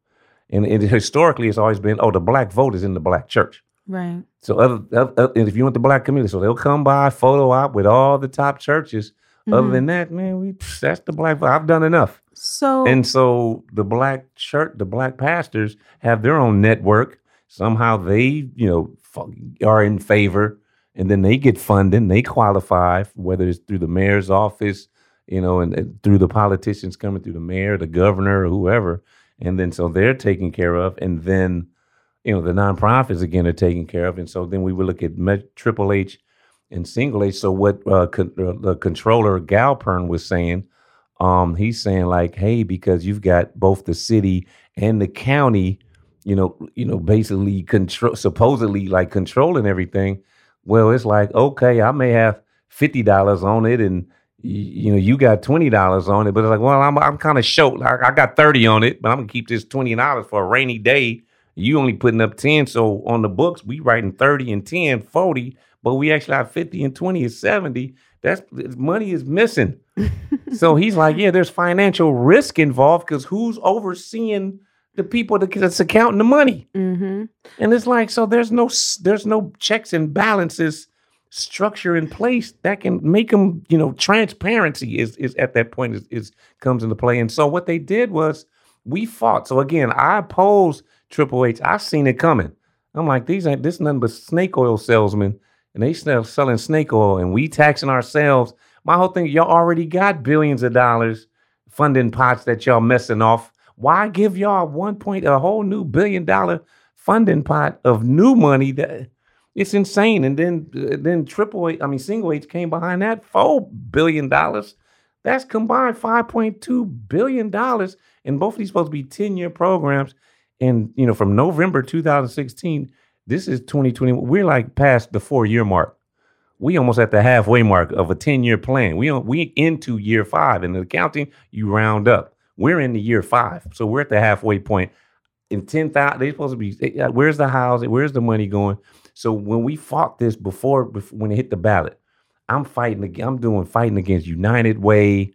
And, and historically, it's always been, oh, the black vote is in the black church. Right. So other, other, if you want the black community, so they'll come by, photo op with all the top churches. Mm-hmm. Other than that, man, we that's the black vote. I've done enough. So and so the black church, the black pastors have their own network. Somehow they, you know, are in favor, and then they get funding. They qualify, whether it's through the mayor's office you know, and, and, through the politicians coming through the mayor, the governor, or whoever. And then so they're taken care of. And then, you know, the nonprofits again are taken care of. And so then we would look at Triple H and Single H. So what uh, con- uh, the controller Galperin was saying, um, he's saying like, hey, because you've got both the city and the county, you know, you know, basically control, supposedly like controlling everything. Well, it's like, okay, I may have fifty dollars on it and you, know, you got twenty dollars on it, but it's like, well, I'm I'm kind of short. I, I, got thirty on it, but I'm gonna keep this twenty dollars for a rainy day. You only putting up ten, so on the books we writing thirty and 10, 40, but we actually have fifty and twenty is seventy. That's money is missing. so he's like, yeah, there's financial risk involved because who's overseeing the people that's accounting the money? Mm-hmm. And it's like, so there's no there's no checks and balances structure in place that can make them, you know, transparency is is at that point is, is comes into play. And so what they did was we fought. So again, I opposed Triple H. I seen it coming. I'm like, these ain't this nothing but snake oil salesmen, and they still selling snake oil, and we taxing ourselves. My whole thing, y'all already got billions of dollars funding pots that y'all messing off. Why give y'all one point a whole new billion dollar funding pot of new money that it's insane. And then then triple H, I mean single H came behind that four billion dollars. That's combined five point two billion dollars. And both of these supposed to be 10-year programs. And you know, from November 2016, this is 2020. We're like past the four-year mark. We almost at the halfway mark of a 10-year plan. We we into year five. In the accounting, you round up. We're in the year five. So we're at the halfway point. In 10,000, they're supposed to be, eh, where's the house? Where's the money going? So when we fought this before, before when it hit the ballot, I'm fighting. I'm doing fighting against United Way,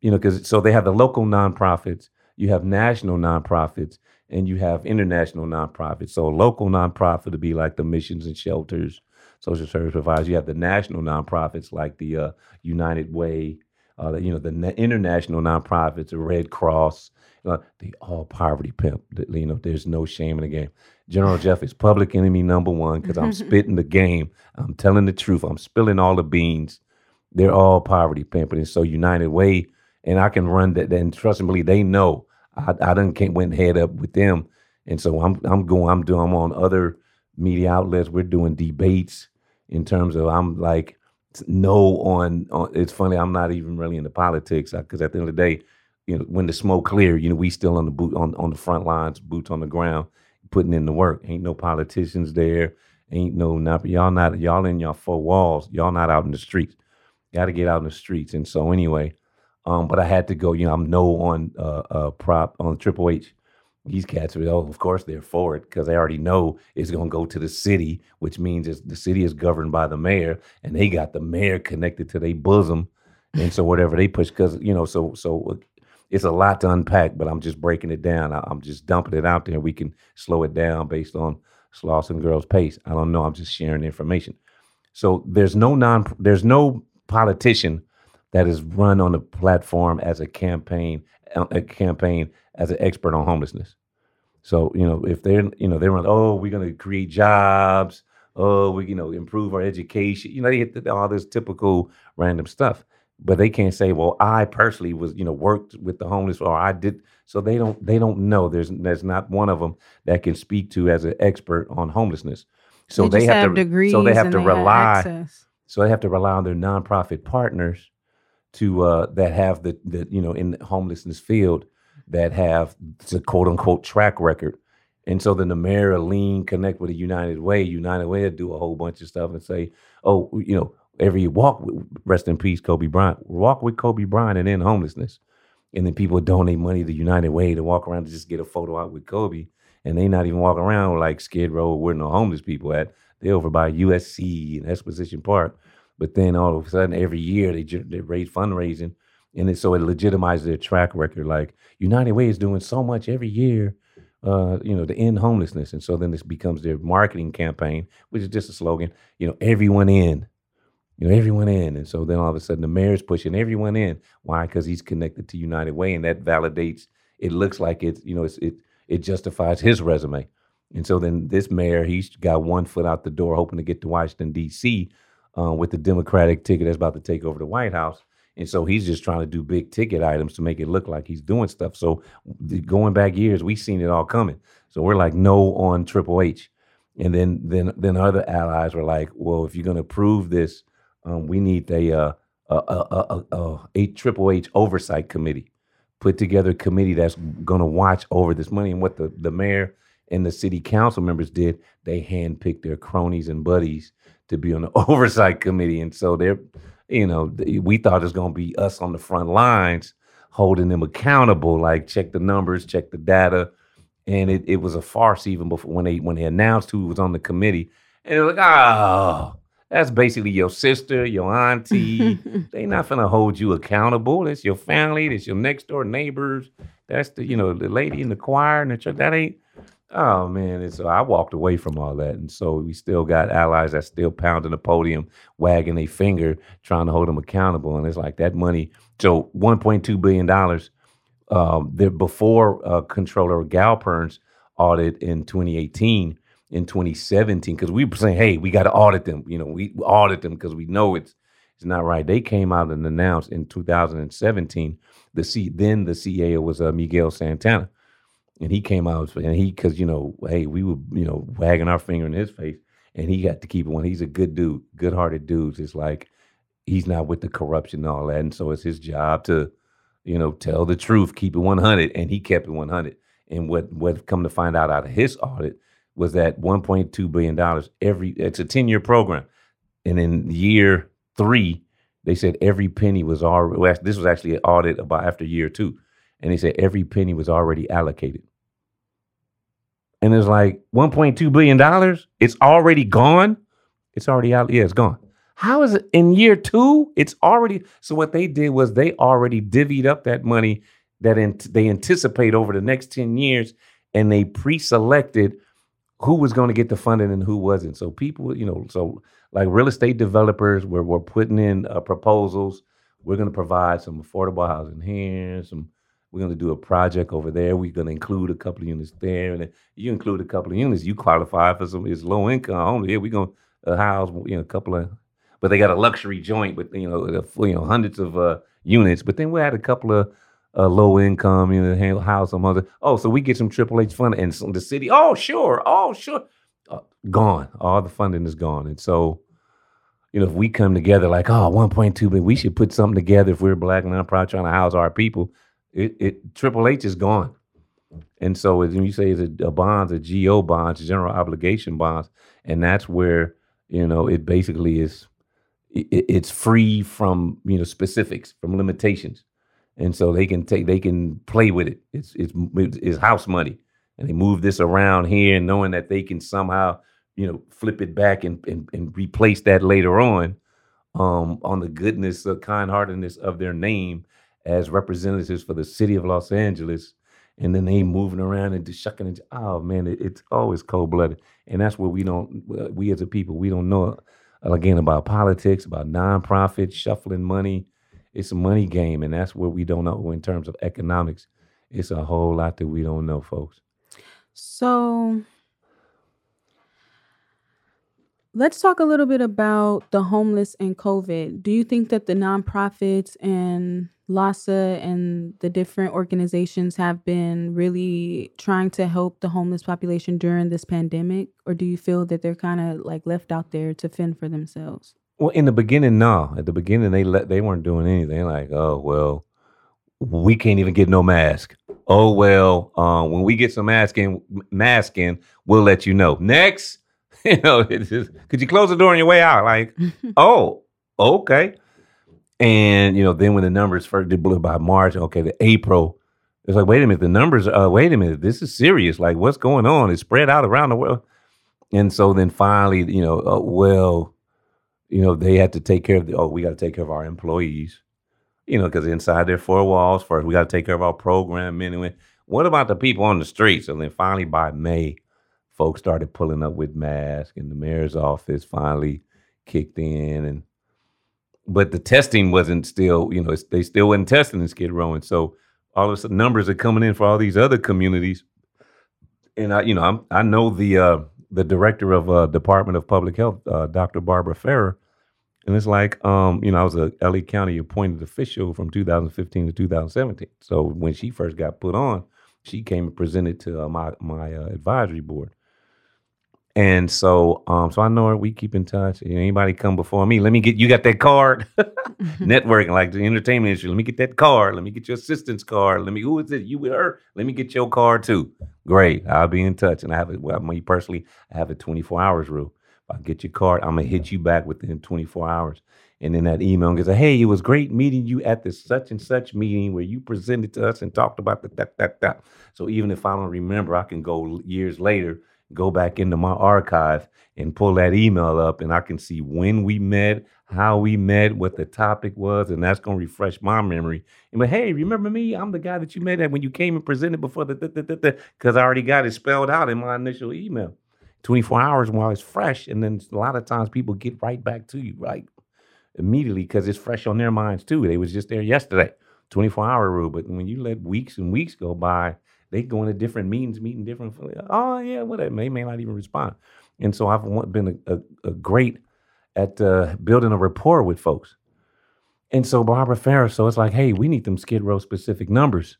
you know, because so they have the local nonprofits, you have national nonprofits, and you have international nonprofits. So local nonprofit would be like the missions and shelters, social service providers. You have the national nonprofits like the uh, United Way, uh, the, you know, the international nonprofits, the Red Cross. You know, they all poverty pimp. You know, there's no shame in the game. General Jeff is public enemy number one because I'm spitting the game. I'm telling the truth. I'm spilling all the beans. They're all poverty pimping. And so United Way, and I can run that. And trust me, they know I, I done can't went head up with them. And so I'm I'm going, I'm doing I'm on other media outlets. We're doing debates in terms of I'm like no on, on it's funny, I'm not even really into politics because at the end of the day, you know, when the smoke clear, you know, we still on the boot on, on the front lines, boots on the ground putting in the work. Ain't no politicians there. Ain't no not y'all not y'all in your four walls. Y'all not out in the streets. Got to get out in the streets. And so anyway, um, but I had to go. You know, I'm no on uh, uh prop on Triple H. These cats are oh, of course they're for it because they already know it's going to go to the city, which means it's, the city is governed by the mayor, and they got the mayor connected to their bosom, and so whatever they push, because you know, so so it's a lot to unpack, but I'm just breaking it down. I, am just dumping it out there. We can slow it down based on Slauson Girls pace. I don't know. I'm just sharing information. So there's no non there's no politician that is run on the platform as a campaign uh, a campaign as an expert on homelessness. So you know if they're you know they're run oh we're going to create jobs oh we you know improve our education you know they hit all this typical random stuff but they can't say, well, I personally was, you know, worked with the homeless or I did. So they don't they don't know. There's there's not one of them that can speak to as an expert on homelessness. So they, they have, have, to degrees so they have to rely so they have to rely on their nonprofit partners to uh, that have the the you know in the homelessness field that have the quote unquote track record. And so then the mayor lean, connect with the United Way. United Way do a whole bunch of stuff and say, oh, you know, every walk, with, rest in peace, Kobe Bryant. Walk with Kobe Bryant and end homelessness. And then people donate money to United Way to walk around to just get a photo out with Kobe. And they not even walking around like Skid Row where no homeless people at. They over by USC and Exposition Park. But then all of a sudden, every year they they raise fundraising, and it, so it legitimizes their track record. Like United Way is doing so much every year, uh, you know, to end homelessness, and so then this becomes their marketing campaign, which is just a slogan. You know, everyone in, you know, everyone in. And so then all of a sudden the mayor's pushing everyone in. Why? Because he's connected to United Way and that validates, it looks like it's, you know, it's, it, it justifies his resume. And so then this mayor, he's got one foot out the door, hoping to get to Washington, D.C. Uh, with the Democratic ticket that's about to take over the White House. And so he's just trying to do big ticket items to make it look like he's doing stuff. So going back years, we've seen it all coming. So we're like no on Triple H. And then then then other allies were like, well, if you're going to prove this um, we need a, uh, a, a, a, a Triple H oversight committee, put together a committee that's going to watch over this money. And what the, the mayor and the city council members did, they handpicked their cronies and buddies to be on the oversight committee. And so they're, you know, we thought it was going to be us on the front lines holding them accountable, like check the numbers, check the data. And it, it was a farce even before when they when they announced who was on the committee. And it was like, oh, that's basically your sister, your auntie. they not gonna hold you accountable. That's your family. That's your next door neighbors. That's the you know the lady in the choir and the church. That ain't. Oh man, and so I walked away from all that, and so we still got allies that still pounding the podium, wagging a finger, trying to hold them accountable. And it's like that money. So 1.2 billion dollars. Um, there before uh, Controller Galperin's audit in 2018 in 2017 because we were saying, hey, we got to audit them. You know, we audit them because we know it's it's not right. They came out and announced in 2017 the C then the CAO was uh, Miguel Santana, and he came out and he because you know, hey, we were you know wagging our finger in his face, and he got to keep it one. He's a good dude, good hearted dude. It's like he's not with the corruption and all that, and so it's his job to you know tell the truth, keep it 100, and he kept it 100. And what what come to find out out of his audit was that 1.2 billion dollars every. It's a 10 year program, and in year three, they said every penny was already. This was actually an audit about after year two, and they said every penny was already allocated. and it's like 1.2 billion dollars. It's already gone. It's already out. Yeah, it's gone. How is it in year two? It's already. So what they did was they already divvied up that money that in, they anticipate over the next 10 years, and they pre-selected who was going to get the funding and who wasn't. So people, you know, so like real estate developers were, were putting in uh, proposals. We're going to provide some affordable housing here, some we're going to do a project over there. We're going to include a couple of units there, and you include a couple of units, you qualify for some. It's low income only. Yeah, we're going to house you know a couple of, but they got a luxury joint with you know you know hundreds of uh, units. But then we had a couple of uh, low income, you know, house some other. Oh, so we get some Triple H funding, and the city. Oh, sure. Oh, sure. Uh, gone. All the funding is gone, and so you know, if we come together like, oh, 1.2 billion, we should put something together if we're black and nonprofit trying to house our people it, it Triple H is gone. And so when you say it's a, a bonds, a GO bonds, general obligation bonds, and that's where you know it basically is. It, it's free from you know specifics, from limitations, and so they can take they can play with it. It's it's it's house money, and they move this around here, knowing that they can somehow you know flip it back and and, and replace that later on, um, on the goodness, the kindheartedness of their name as representatives for the city of Los Angeles, and then they moving around and just shucking and oh man, it, it's always cold blooded, and that's what we don't we as a people we don't know uh, again about politics, about nonprofits, shuffling money. It's a money game, and that's what we don't know in terms of economics. It's a whole lot that we don't know, folks. So Let's talk a little bit about the homeless and COVID. Do you think that the nonprofits and LAHSA and the different organizations have been really trying to help the homeless population during this pandemic? Or do you feel that they're kind of like left out there to fend for themselves? Well, in the beginning, no. At the beginning, they let they weren't doing anything. Like, oh well, we can't even get no mask. Oh well, uh, when we get some masking, masking, we'll let you know. Next, you know, just, could you close the door on your way out? Like, oh, okay. And you know, then when the numbers first did blew by March, okay, the April, it's like, wait a minute, the numbers. Uh, wait a minute, this is serious. Like, what's going on? It's spread out around the world. And so then finally, you know, uh, well, you know, they had to take care of the. Oh, we got to take care of our employees. You know, because inside their four walls first, we got to take care of our program women. What about the people on the streets? And then finally, by May, folks started pulling up with masks, and the mayor's office finally kicked in, and but the testing wasn't still, you know, they still wasn't testing in Skid Row, and so all of a sudden numbers are coming in for all these other communities, and I, you know, I'm, i know the uh, the director of uh, Department of Public Health, uh, Dr. Barbara Ferrer, and it's like, um, you know, I was a LA County appointed official from 2015 to 2017. So when she first got put on, she came and presented to uh, my my uh, advisory board, and so, um, so I know her. We keep in touch. Anybody come before me? Let me get. You got that card? Networking like the entertainment industry. Let me get that card. Let me get your assistance card. Let me. Who is it? You with her? Let me get your card too. Great. I'll be in touch. And I have it. Well, me personally, I have a 24 hours rule. If I get your card, I'm gonna hit you back within 24 hours. And then that email gets, hey, it was great meeting you at this such and such meeting where you presented to us and talked about the that that that. So even if I don't remember, I can go years later go back into my archive and pull that email up and I can see when we met, how we met, what the topic was, and that's gonna refresh my memory. And but hey, remember me? I'm the guy that you met at when you came and presented before the because I already got it spelled out in my initial email. 24 hours while it's fresh, and then a lot of times people get right back to you, right? Immediately because it's fresh on their minds too. They was just there yesterday. 24 hour rule. But when you let weeks and weeks go by, they go into different meetings, meeting different. Oh yeah, whatever. They may not even respond. And so I've been a, a, a great at uh, building a rapport with folks. And so Barbara Ferrer, so it's like, hey, we need them Skid Row specific numbers.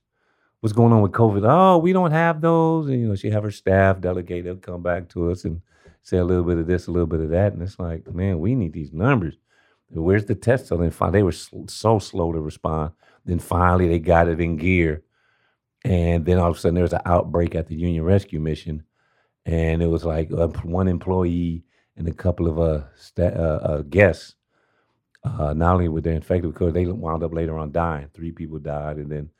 What's going on with COVID? Oh, we don't have those. And you know, she have her staff delegate. They'll come back to us and say a little bit of this, a little bit of that. And it's like, man, we need these numbers. Where's the test? So then they were so slow to respond. Then finally they got it in gear. And then all of a sudden there was an outbreak at the Union Rescue Mission, and it was like uh, one employee and a couple of uh, sta- uh, uh guests. Uh, not only were they infected because they wound up later on dying. Three people died, and then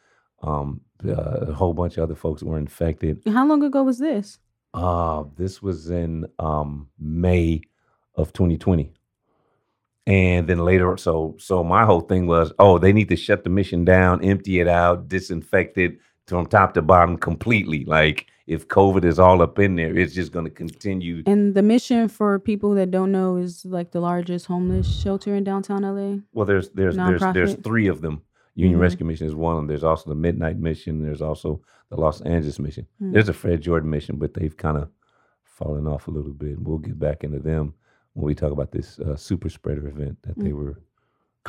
um, uh, a whole bunch of other folks were infected. How long ago was this? Uh, this was in um, May of 2020. And then later, so so my whole thing was, oh, they need to shut the mission down, empty it out, disinfect it from top to bottom completely. Like if COVID is all up in there, it's just going to continue. And the mission for people that don't know is like the largest homeless shelter in downtown LA. Well, there's there's there's there's three of them. Union mm-hmm. Rescue Mission is one. There's also the Midnight Mission. There's also the Los Angeles Mission. Mm-hmm. There's a Fred Jordan Mission, but they've kind of fallen off a little bit. We'll get back into them when we talk about this uh, super spreader event that mm-hmm. they mm. were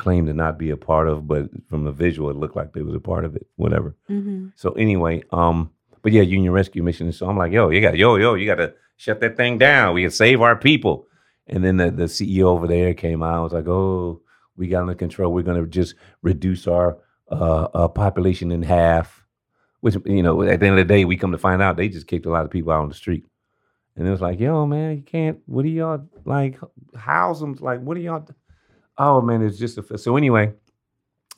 claimed to not be a part of, but from the visual, it looked like they was a part of it. Whatever. Mm-hmm. So anyway, um, but yeah, Union Rescue Mission. So I'm like, yo, you got, yo, yo, you got to shut that thing down. We can save our people. And then the, the CEO over there came out. I was like, oh, we got under control. We're going to just reduce our uh, uh, population in half. Which you know, at the end of the day, we come to find out they just kicked a lot of people out on the street. And it was like, yo, man, you can't. What do y'all like? House them? Like, what do y'all? Oh man, it's just a. So anyway,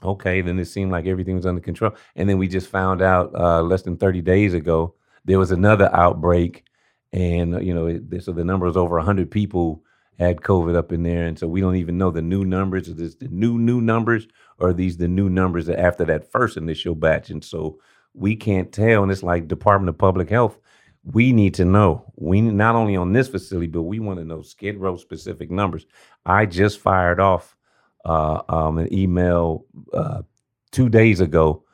okay. Then it seemed like everything was under control, and then we just found out uh, less than thirty days ago there was another outbreak, and you know, it, so the number was over hundred people had COVID up in there, and so we don't even know the new numbers. Is this the new new numbers, or are these the new numbers after that first initial batch? And so we can't tell. And it's like Department of Public Health. We need to know. We not only on this facility, but we want to know Skid Row specific numbers. I just fired off uh, um, an email uh, two days ago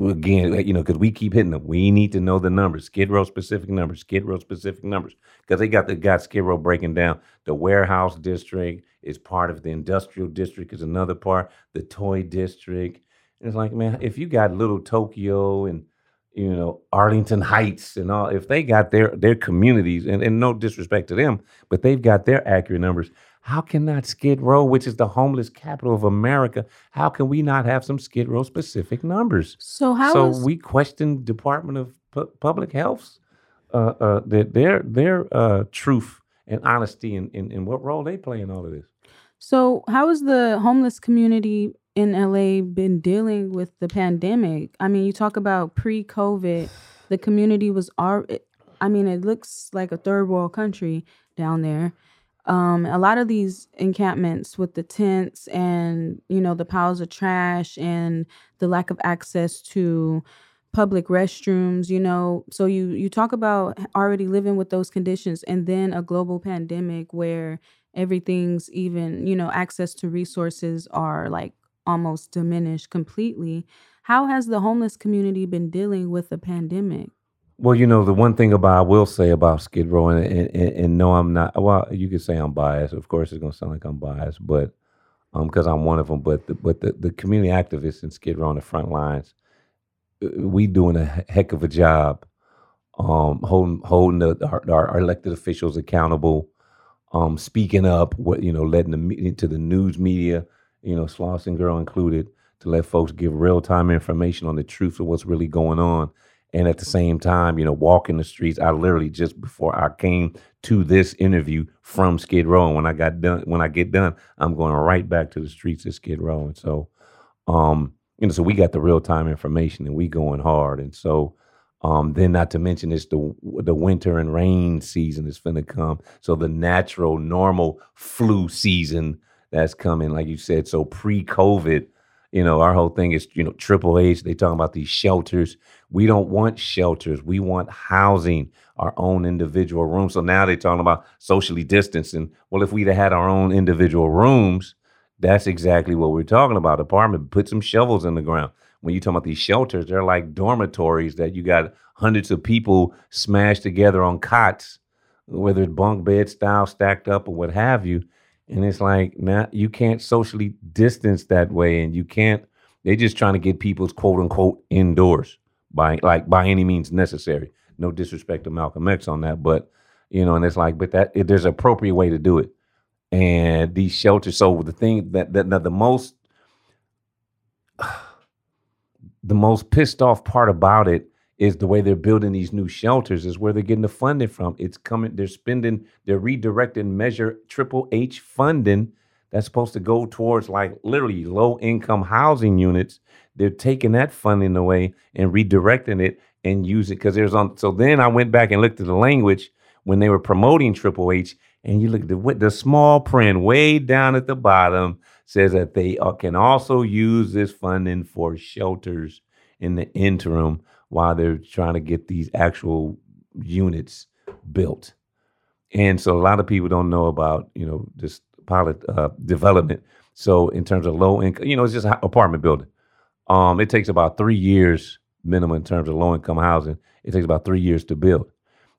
again, you know, because we keep hitting them. We need to know the numbers, Skid Row specific numbers, Skid Row specific numbers, because they got the got Skid Row breaking down. The warehouse district is part of the industrial district, is another part. The toy district. And it's like, man, if you got Little Tokyo and you know Arlington Heights and all, if they got their their communities, and, and no disrespect to them, but they've got their accurate numbers. How can not Skid Row, which is the homeless capital of America, how can we not have some Skid Row specific numbers? So how? So is... we question Department of P- Public Health's uh, uh, their their uh, truth and honesty and in, in, in what role they play in all of this. So how is the homeless community in LA been dealing with the pandemic? I mean, you talk about pre-COVID, the community was. I mean, it looks like a third world country down there um, a lot of these encampments with the tents and you know the piles of trash and the lack of access to public restrooms you know so you you talk about already living with those conditions and then a global pandemic where everything's even you know access to resources are like almost diminished completely how has the homeless community been dealing with the pandemic well, you know, the one thing about I will say about Skid Row, and, and, and no, I'm not. Well, you could say I'm biased. Of course, it's gonna sound like I'm biased, but um, because I'm one of them. But the, but the, the community activists in Skid Row on the front lines, uh, we doing a heck of a job, um, holding holding the, our, our elected officials accountable, um, speaking up. What you know, letting the to the news media, you know, Slauson Girl included, to let folks give real time information on the truth of what's really going on and at the same time, you know, walking the streets. I literally just before I came to this interview from Skid Row, and when I got done, when I get done, I'm going right back to the streets of Skid Row, and so, um, you know, so we got the real time information, and we going hard, and so. Um, then not to mention it's the the winter and rain season is finna come. So the natural, normal flu season that's coming, like you said. So pre-COVID, you know, our whole thing is, you know, Triple H, they talking about these shelters. We don't want shelters. We want housing, our own individual rooms. So now they're talking about socially distancing. Well, if we'd have had our own individual rooms, that's exactly what we're talking about. Apartment, put some shovels in the ground. When you talk about these shelters, they're like dormitories that you got hundreds of people smashed together on cots, whether it's bunk bed style, stacked up, or what have you and it's like now you can't socially distance that way, and you can't. They're just trying to get people's quote unquote indoors by like by any means necessary. No disrespect to Malcolm X on that, but you know, and it's like, but that there's an appropriate way to do it. And these shelters. So the thing that that, that the most the most pissed off part about it is the way they're building these new shelters is where they're getting the funding from. It's coming, they're spending, they're redirecting measure triple H funding that's supposed to go towards like literally low income housing units. They're taking that funding away and redirecting it and use it because there's on. So then I went back and looked at the language when they were promoting Triple H, and you look at the, the small print way down at the bottom says that they uh, can also use this funding for shelters in the interim while they're trying to get these actual units built. And so a lot of people don't know about, you know, this pilot uh, development. So in terms of low income, you know, it's just apartment building. Um, it takes about three years minimum in terms of low income housing. It takes about three years to build.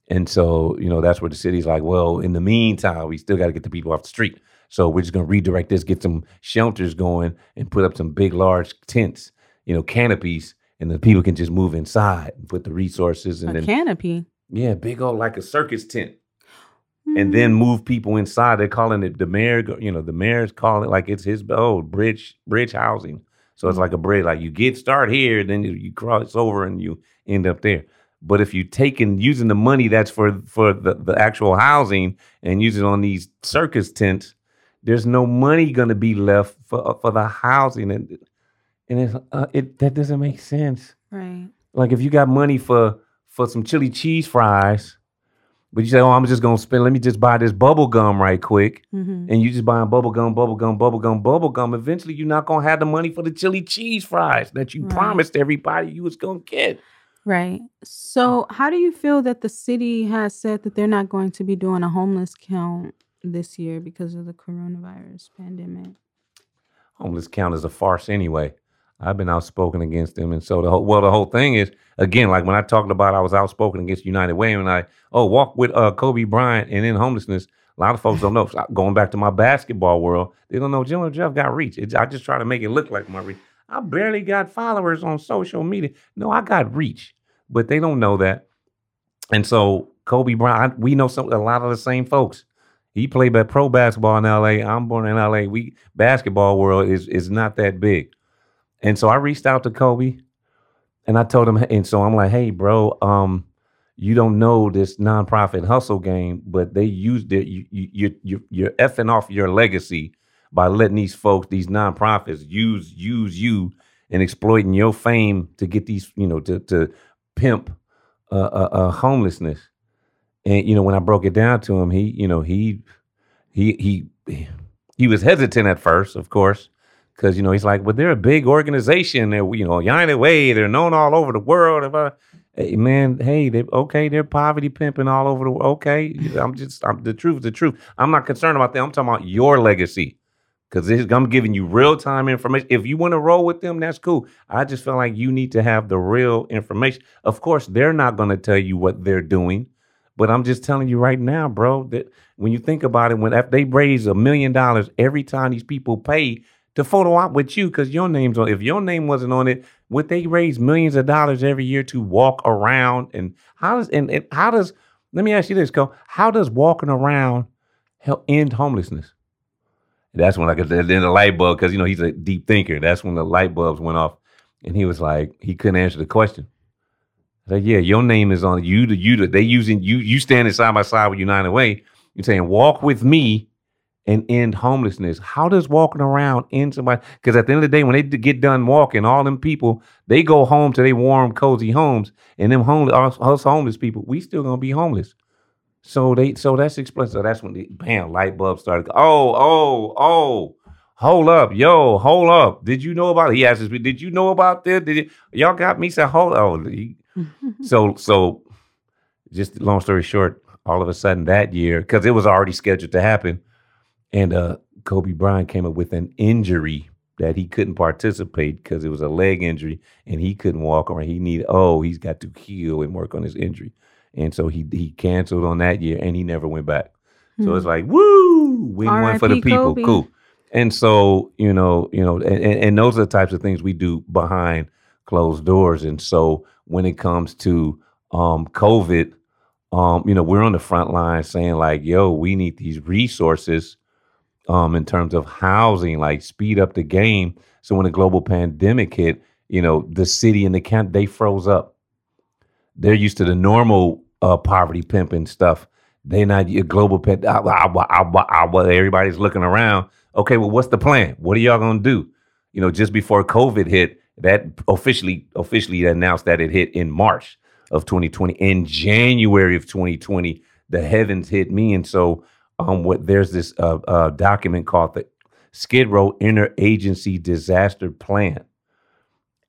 And so, you know, that's where the city's like, well, in the meantime, we still got to get the people off the street. So we're just going to redirect this, get some shelters going, and put up some big, large tents, you know, canopies, and the people can just move inside and put the resources and a then canopy. Yeah, big old like a circus tent. Mm. And then move people inside. They're calling it the mayor, you know, the mayor's calling it like it's his oh bridge bridge housing. So it's like a bridge. Like you get start here, then you, you cross over and you end up there. But if you take and using the money that's for for the, the actual housing and use it on these circus tents, there's no money going to be left for for the housing, and and it's, uh, it that doesn't make sense. Right. Like if you got money for for some chili cheese fries, but you say, "Oh, I'm just gonna spend. Let me just buy this bubble gum right quick," mm-hmm. and you just buying bubble gum, bubble gum, bubble gum, bubble gum. Eventually, you're not gonna have the money for the chili cheese fries that you right. promised everybody you was gonna get. Right. So, how do you feel that the city has said that they're not going to be doing a homeless count this year because of the coronavirus pandemic? Homeless count is a farce anyway. I've been outspoken against them, and so the whole well, the whole thing is again like when I talked about I was outspoken against United Way, and I oh walk with uh, Kobe Bryant and in homelessness. A lot of folks don't know. Going back to my basketball world, they don't know and Jeff got reach. It's, I just try to make it look like my reach. I barely got followers on social media. No, I got reach but they don't know that. And so Kobe Bryant, we know some a lot of the same folks. He played pro basketball in LA. I'm born in LA. We basketball world is is not that big. And so I reached out to Kobe and I told him, and so I'm like, hey, bro, um, you don't know this nonprofit hustle game, but they used it. You, you, you, you're effing off your legacy by letting these folks, these nonprofits, use use you and exploiting your fame to get these, you know, to to pimp uh, uh, uh, homelessness. And you know, when I broke it down to him, he, you know, he he he he was hesitant at first, of course, because you know he's like, "But they're a big organization. They're you know United Way. They're known all over the world." Hey, man, hey, they okay, they're poverty pimping all over the world. Okay, I'm just I'm, the truth is the truth. I'm not concerned about that. I'm talking about your legacy because I'm giving you real time information. If you want to roll with them, that's cool. I just feel like you need to have the real information. Of course, they're not going to tell you what they're doing, but I'm just telling you right now, bro, that when you think about it, when if they raise a million dollars every time these people pay to photo op with you, because your name's on. If your name wasn't on it, would they raise millions of dollars every year to walk around? And how does and, and how does let me ask you this, Cole? How does walking around help end homelessness? That's when like then the light bulb because you know he's a deep thinker. That's when the light bulbs went off, and he was like he couldn't answer the question. Like yeah, your name is on you. The you to they using you. You standing side by side with United Way. You're saying walk with me and end homelessness. How does walking around end somebody? Because at the end of the day, when they get done walking, all them people they go home to their warm, cozy homes, and them homeless us homeless people, we still gonna be homeless. So they so that's explained. So that's when the bam light bulb started. Oh, oh, oh. Hold up, yo, hold up. Did you know about it? He asked me, did you know about this? Did you, y'all got me? Said, hold oh, on. so so just long story short, all of a sudden that year, because it was already scheduled to happen, and uh Kobe Bryant came up with an injury that he couldn't participate because it was a leg injury and he couldn't walk around. He needed oh, he's got to heal and work on his injury and so he he canceled on that year and he never went back. Hmm. So it's hmm. like woo, win one for the people, Kobe. cool. And so you know, you know, and, and those are the types of things we do behind closed doors. And so when it comes to um, COVID, um, you know, we're on the front line saying like, yo, we need these resources um, in terms of housing, like speed up the game. So when the global pandemic hit, you know, the city and the county they froze up they're used to the normal uh, poverty pimping stuff. They're not your global pet. Everybody's looking around. Okay, well, what's the plan? What are y'all gonna do? You know, just before COVID hit, that officially officially announced that it hit in March of 2020. In January of 2020, the heavens hit me, and so um, what there's this uh, uh, document called the Skid Row Interagency Disaster Plan.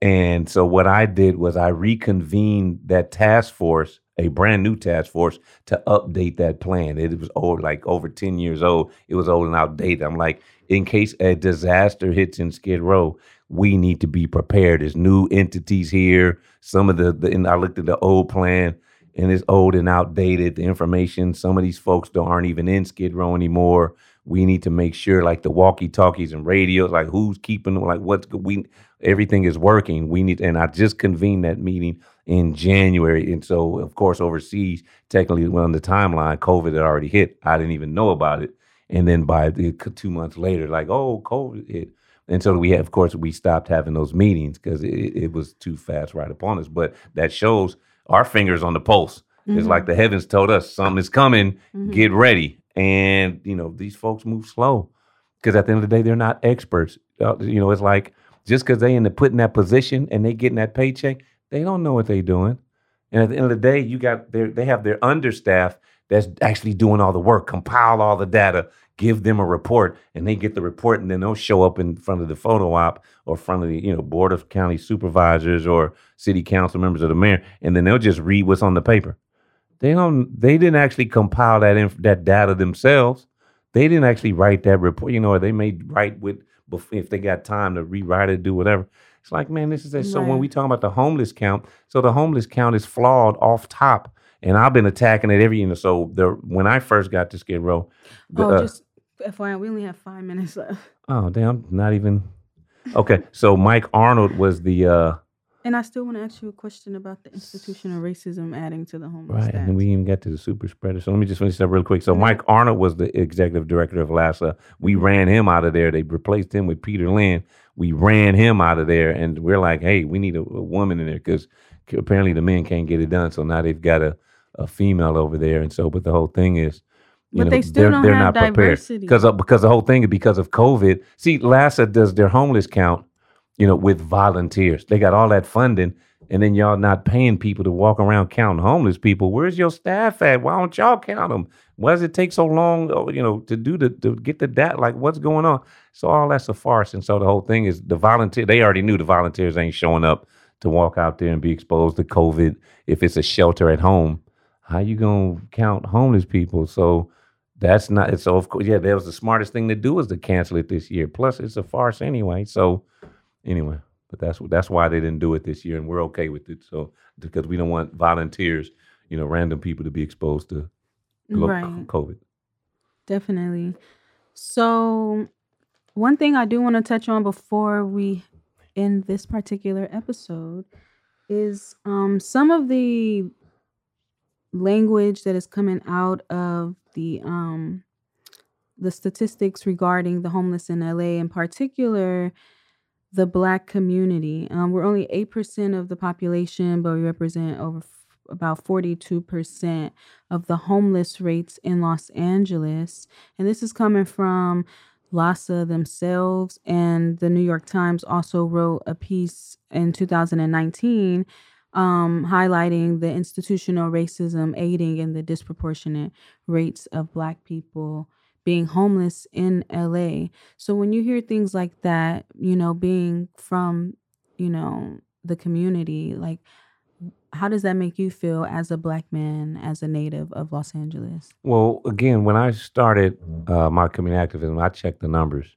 And so what I did was I reconvened that task force, a brand new task force, to update that plan. It was old, like over 10 years old. It was old and outdated. I'm like, in case a disaster hits in Skid Row, we need to be prepared. There's new entities here. Some of the, the and I looked at the old plan and it's old and outdated. The information, some of these folks don't aren't even in Skid Row anymore. We need to make sure, like the walkie talkies and radios, like who's keeping them, like what's we everything is working. We need, and I just convened that meeting in January, and so of course overseas, technically, on the timeline, COVID had already hit. I didn't even know about it, and then by the two months later, like oh, COVID hit. And so we, of course, we stopped having those meetings because it, it was too fast right upon us. But that shows our fingers on the pulse. Mm-hmm. It's like mm-hmm. the heavens told us something is coming. Mm-hmm. Get ready. And you know these folks move slow because at the end of the day they're not experts. Uh, you know it's like just because they end up putting that position and they getting that paycheck, they don't know what they're doing. And at the end of the day, you got their they have their understaff that's actually doing all the work, compile all the data, give them a report, and they get the report, and then they'll show up in front of the photo op or front of the you know board of county supervisors or city council members or the mayor, and then they'll just read what's on the paper. They don't. They didn't actually compile that inf- that data themselves. They didn't actually write that report. You know, or they may write with if they got time to rewrite it, do whatever. It's like, man, this is a, so when we talk about the homeless count, so the homeless count is flawed off top, and I've been attacking it every year. So the when I first got to Skid Row, the, oh, uh, just FYI, we only have five minutes left. Oh, damn, not even. Okay, so Mike Arnold was the uh, and I still want to ask you a question about the institutional racism adding to the homeless. Right, stats. and we even got to the super spreader. So let me just finish that real quick. So Mike Arnold was the executive director of LAHSA. We ran him out of there. They replaced him with Peter Lynn. We ran him out of there, and we're like, hey, we need a, a woman in there because apparently the men can't get it done. So now they've got a, a female over there, and so but the whole thing is. But know, they still they're, don't they're have not diversity. because of, because the whole thing is because of COVID. See, LAHSA does their homeless count you know, with volunteers. They got all that funding, and then y'all not paying people to walk around counting homeless people. Where's your staff at? Why don't y'all count them? Why does it take so long, oh, you know, to do the to get the data? Like, what's going on? So all that's a farce. And so the whole thing is the volunteer. They already knew the volunteers ain't showing up to walk out there and be exposed to COVID. If it's a shelter at home, how you gonna count homeless people? So that's not. So of course, yeah, that was the smartest thing to do was to cancel it this year. Plus, it's a farce anyway. So anyway, but that's that's why they didn't do it this year, and we're okay with it. So because we don't want volunteers, you know, random people to be exposed to right. COVID. Definitely. So one thing I do want to touch on before we end this particular episode is um, some of the language that is coming out of the um, the statistics regarding the homeless in LA in particular the black community. Um, we're only 8% of the population, but we represent over f- about 42% of the homeless rates in Los Angeles. And this is coming from LAHSA themselves. And the New York Times also wrote a piece in 2019 um, highlighting the institutional racism aiding in the disproportionate rates of Black people being homeless in LA. So when you hear things like that, you know, being from, you know, the community, like how does that make you feel as a black man, as a native of Los Angeles? Well, again, when I started uh, my community activism, I checked the numbers.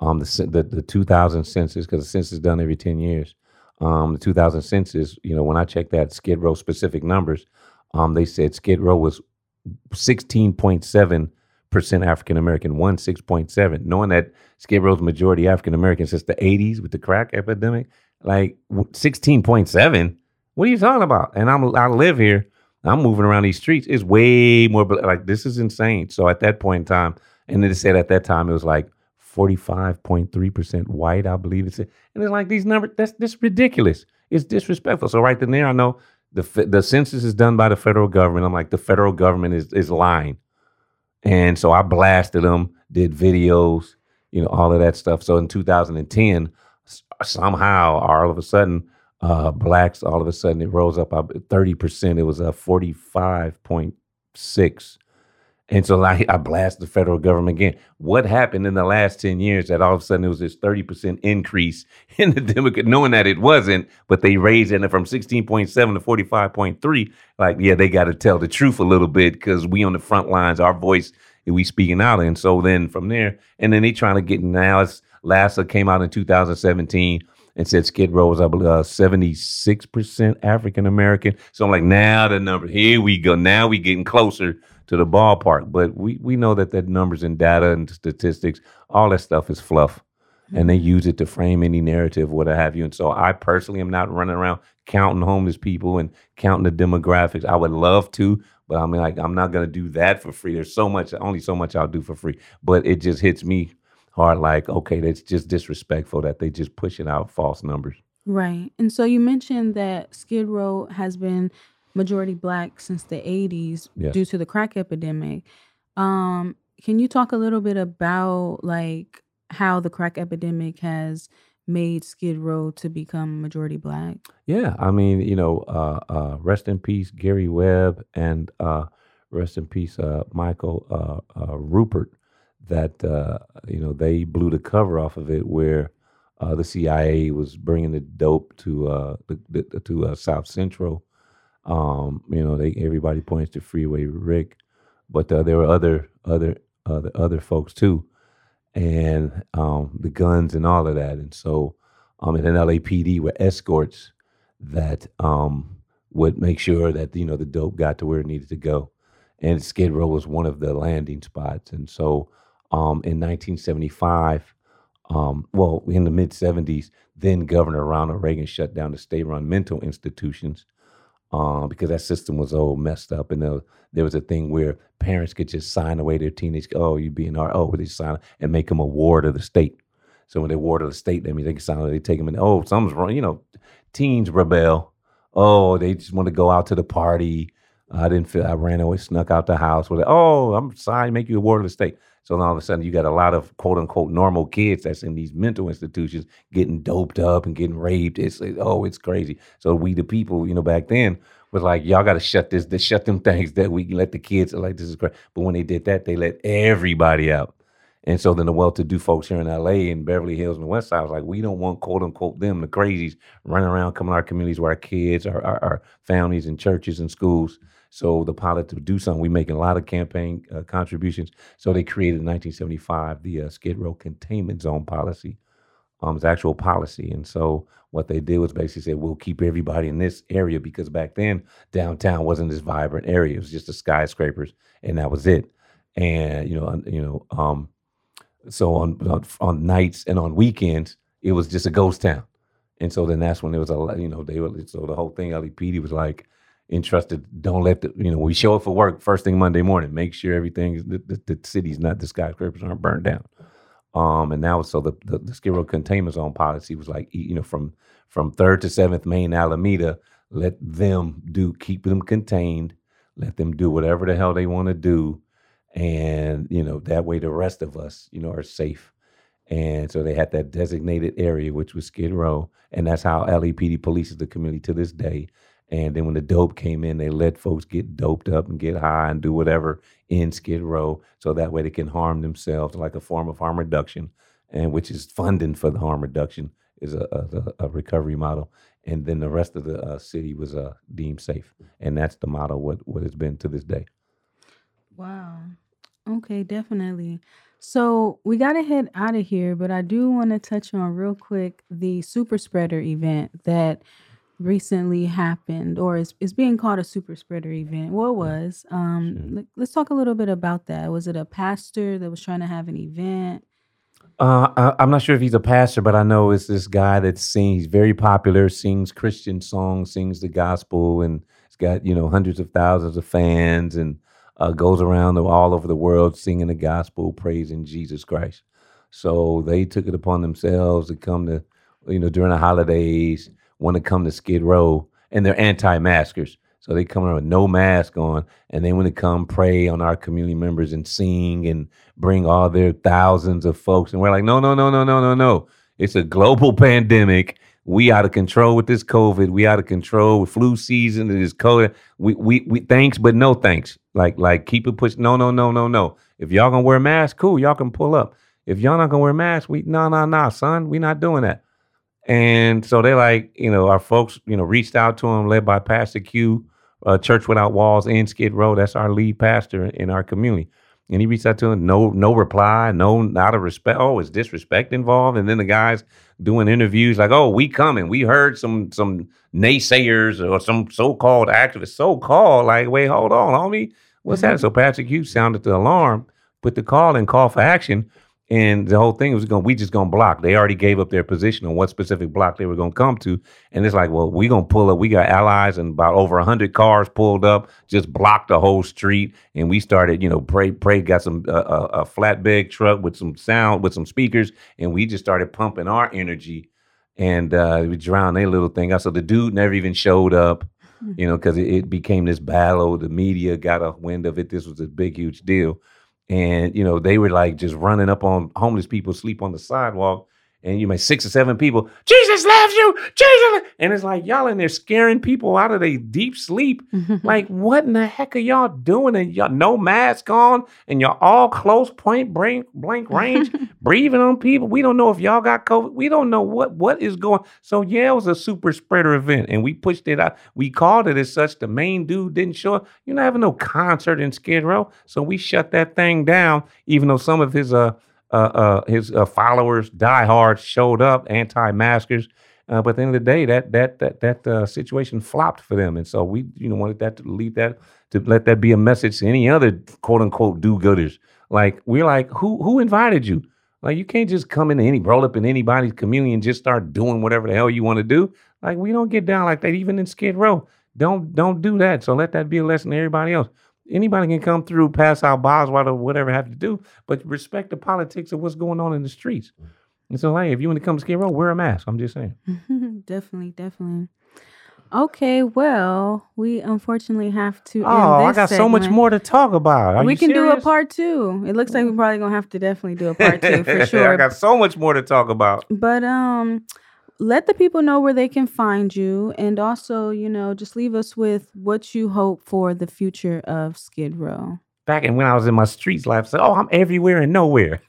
Um, the the, the 2000 census, because the census is done every 10 years. Um, the 2000 census, you know, when I checked that Skid Row specific numbers, um, they said Skid Row was 16.7 percent African American, one six point seven. Knowing that Skid Row's majority African American since the eighties with the crack epidemic, like sixteen point seven. What are you talking about? And I'm I live here. I'm moving around these streets. It's way more like this is insane. So at that point in time, and they said at that time it was like 45.3% white, I believe it's. And it's like these numbers, that's this ridiculous. It's disrespectful. So right then there, I know the the census is done by the federal government. I'm like, the federal government is is lying. And so I blasted them, did videos, you know, all of that stuff. So in 2010, somehow, all of a sudden, uh, blacks, all of a sudden, it rose up 30%. It was a 45 point six. And so I, I blast the federal government again. What happened in the last 10 years that all of a sudden it was this 30% increase in the Democrat, knowing that it wasn't, but they raised it from 16.7 to 45.3. Like, yeah, they got to tell the truth a little bit because we on the front lines, our voice, we speaking out. And so then from there, and then they trying to get now, LAHSA came out in 2017 and said Skid Row was, I uh, 76% African American. So I'm like, now the number, here we go. Now we getting closer to the ballpark. But we, we know that that numbers and data and statistics, all that stuff is fluff. And they use it to frame any narrative, what have you. And so I personally am not running around counting homeless people and counting the demographics. I would love to, but I mean, like, I'm not going to do that for free. There's so much, only so much I'll do for free. But it just hits me hard, like, okay, that's just disrespectful that they just pushing out false numbers. Right. And so you mentioned that Skid Row has been majority black since the 80s yes. due to the crack epidemic. Um, can you talk a little bit about like how the crack epidemic has made Skid Row to become majority black? Yeah, I mean, you know, uh, uh, rest in peace, Gary Webb, and uh, rest in peace, uh, Michael uh, uh, Ruppert. That you know they blew the cover off of it, where the CIA was bringing the dope to the, the, to South Central um, you know, they everybody points to Freeway Rick, but uh, there were other other other other folks too, and um, the guns and all of that. And so, um, in an LAPD were escorts that um, would make sure that you know the dope got to where it needed to go, and Skid Row was one of the landing spots. And so, um, in 1975. Um, well, in the mid 70s, then Governor Ronald Reagan shut down the state run mental institutions um, because that system was all messed up. And there, there, was a thing where parents could just sign away their teenage, oh, you being our, oh, they sign and make them a ward of the state. So when they ward of the state, means they can sign, they take them in, oh, something's wrong. You know, teens rebel. Oh, they just want to go out to the party. I didn't feel, I ran away, snuck out the house with, oh, I'm sorry, make you a ward of the state. So all of a sudden, you got a lot of quote unquote normal kids that's in these mental institutions getting doped up and getting raped. It's like, oh, it's crazy. So we, the people, you know, back then was like, y'all got to shut this, this, shut them things that we let the kids like this is crazy. But when they did that, they let everybody out. And so then the well-to-do folks here in LA and Beverly Hills and the West Side was like, we don't want quote unquote them, the crazies, running around coming to our communities where our kids, our, our, our families and churches and schools so the pilot to do something, we're making a lot of campaign uh, contributions. So they created in 1975 the uh, Skid Row Containment Zone policy. Um, it's actual policy, and so what they did was basically say we'll keep everybody in this area because back then downtown wasn't this vibrant area. It was just the skyscrapers, and that was it. And you know, you know, um, so on, on on nights and on weekends, it was just a ghost town. And so then that's when there was a you know they were so the whole thing LAPD was like entrusted. Don't let the you know we show up for work first thing Monday morning. Make sure everything the, the, the city's not the skyscrapers aren't burned down. Um, and now so the the, the Skid Row containment zone policy was like you know from from third to seventh Main Alameda. Let them do keep them contained. Let them do whatever the hell they want to do, and you know that way the rest of us you know are safe. And so they had that designated area, which was Skid Row, and that's how LAPD polices the community to this day. And then when the dope came in, they let folks get doped up and get high and do whatever in Skid Row, so that way they can harm themselves, like a form of harm reduction, and which is funding for the harm reduction is a, a, a recovery model. And then the rest of the uh, city was uh, deemed safe, and that's the model what what it's been to this day. Wow. Okay, definitely. So we got to head out of here, but I do want to touch on real quick the super spreader event that recently happened or is, is being called a super spreader event. What was? Um, sure. let's talk a little bit about that. Was it a pastor that was trying to have an event? Uh, I, am not sure if he's a pastor, but I know it's this guy that sings, very popular, sings Christian songs, sings the gospel, and it's got you know hundreds of thousands of fans, and uh, goes around all over the world singing the gospel, praising Jesus Christ. So they took it upon themselves to come to, you know, during the holidays want to come to Skid Row and they're anti-maskers. So they come around with no mask on, and they want to come pray on our community members and sing and bring all their thousands of folks. And we're like, no, no, no, no, no, no, no. It's a global pandemic. we out of control with this COVID. We out of control with flu season. It is COVID. We we we thanks, but no thanks. Like like keep it pushed. No no no no no. If y'all gonna wear masks, cool. Y'all can pull up. If y'all not gonna wear masks, we no no no son. We not doing that. And so they like you know our folks you know reached out to him, led by Pastor Q, uh, Church Without Walls in Skid Row. That's our lead pastor in our community. And he reached out to him, no, no reply, no, not a respect. Oh, is disrespect involved? And then the guys doing interviews like, oh, we coming. We heard some some naysayers or some so-called activists, so-called, like, wait, hold on, homie. What's mm-hmm. that? So Patrick Hughes sounded the alarm, put the call and call for action. And the whole thing was going, we just gonna block. They already gave up their position on what specific block they were gonna come to. And it's like, well, we gonna pull up. We got allies and about over hundred cars pulled up, just blocked the whole street. And we started, you know, pray, pray, got some uh, a, a flatbed truck with some sound, with some speakers, and we just started pumping our energy. And uh, we drowned a little thing out. So the dude never even showed up, hmm. you know, because it, it became this battle. The media got a wind of it. This was a big, huge deal and you know they were like just running up on homeless people sleep on the sidewalk and you may six or seven people, Jesus loves you, Jesus. And it's like y'all in there scaring people out of their deep sleep. like, what in the heck are y'all doing? And y'all no mask on, and y'all all close point blank blank range, breathing on people. We don't know if y'all got COVID. We don't know what what is going. So yeah, it was a super spreader event, and we pushed it out. We called it as such. The main dude didn't show up. You're not having no concert in Skid Row, so we shut that thing down. Even though some of his uh, his uh, followers, diehards, showed up, anti-maskers. Uh, but at the end of the day, that that that that uh, situation flopped for them, and so we, you know, wanted that to lead that to let that be a message to any other quote unquote do-gooders. Like we're like, who who invited you? Like you can't just come into any roll up in anybody's community and just start doing whatever the hell you want to do. Like we don't get down like that, even in Skid Row. Don't don't do that. So let that be a lesson to everybody else anybody can come through, pass out Boswell or whatever have to do, but respect the politics of what's going on in the streets. And so, hey, if you want to come to Skid Row, wear a mask. I'm just saying. definitely, definitely. Okay, well, we unfortunately have to. Oh, I got segment. so much more to talk about. Are we can serious? do a part two. It looks like we're probably gonna have to definitely do a part two for sure. I got so much more to talk about. But um, let the people know where they can find you and also you know just leave us with what you hope for the future of skid row. Back and when i was in my streets life I said oh i'm everywhere and nowhere.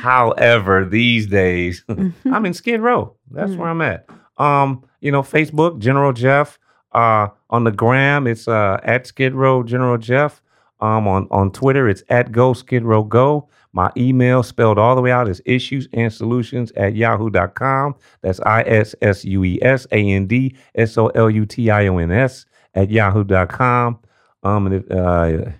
However these days i'm in skid row. That's mm-hmm. where i'm at. Um you know facebook general jeff uh on the gram it's uh at skid row general jeff. Um on on twitter it's at go skid row go my email spelled all the way out is issues and solutions at yahoo.com. That's I S S U E S A N D S O L U T I O N S at yahoo.com. Um, and uh,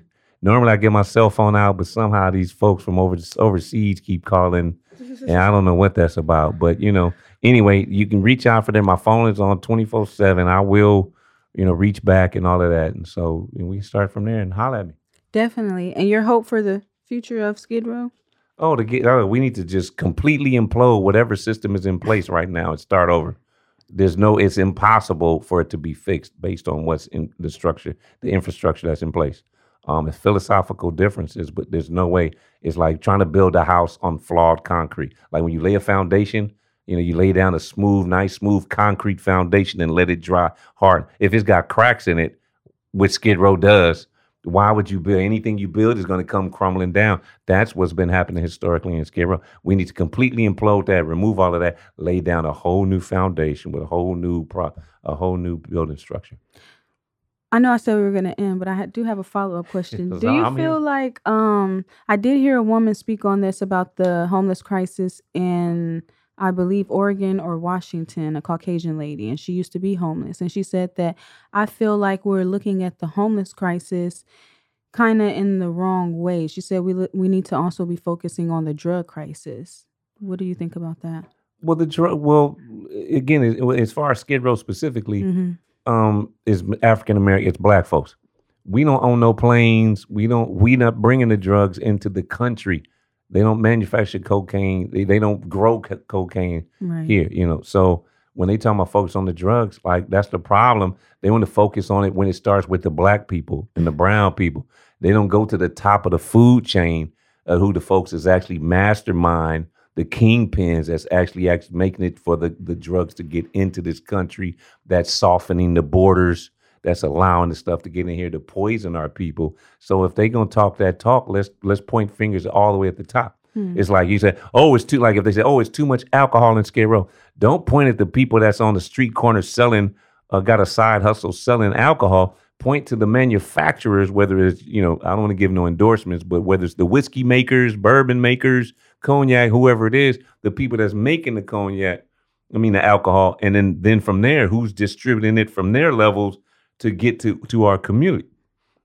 normally I get my cell phone out, but somehow these folks from over, overseas keep calling, and I don't know what that's about. But you know, anyway, you can reach out for them. My phone is on twenty four seven. I will, you know, reach back and all of that, and so and we can start from there and holler at me. Definitely, and your hope for the future of Skid Row? Oh, to get oh, we need to just completely implode whatever system is in place right now and start over. There's no, it's impossible for it to be fixed based on what's in the structure, the infrastructure that's in place. Um, it's philosophical differences, but there's no way. It's like trying to build a house on flawed concrete. Like when you lay a foundation, you know, you lay down a smooth, nice, smooth concrete foundation and let it dry hard. If it's got cracks in it, which Skid Row does, why would you build anything you build is going to come crumbling down? That's what's been happening historically in Skid Row. We need to completely implode that, remove all of that, lay down a whole new foundation with a whole new pro, a whole new building structure. I know I said we were going to end, but I do have a follow up question. do you I'm feel here. like um I did hear a woman speak on this about the homeless crisis in I believe Oregon or Washington, a Caucasian lady, and she used to be homeless. And she said that I feel like we're looking at the homeless crisis kind of in the wrong way. She said we we need to also be focusing on the drug crisis. What do you think about that? Well, the drug. Well, again, as far as Skid Row specifically, mm-hmm. um, is African American. It's black folks. We don't own no planes. We don't. We not bringing the drugs into the country. They don't manufacture cocaine. They, they don't grow co- cocaine right. here, you know. So when they talk about focus on the drugs, like that's the problem. They want to focus on it when it starts with the black people and the brown people. They don't go to the top of the food chain of who the folks is actually mastermind the kingpins that's actually actually making it for the, the drugs to get into this country, that's softening the borders, that's allowing the stuff to get in here to poison our people. So if they gonna talk that talk, let's let's point fingers all the way at the top. Hmm. It's like you said, oh, it's too like if they say, oh, it's too much alcohol in Skid Row. Don't point at the people that's on the street corner selling, uh, got a side hustle selling alcohol. Point to the manufacturers, whether it's you know, I don't want to give no endorsements, but whether it's the whiskey makers, bourbon makers, cognac, whoever it is, the people that's making the cognac, I mean the alcohol, and then then from there, who's distributing it from their levels to get to to our community.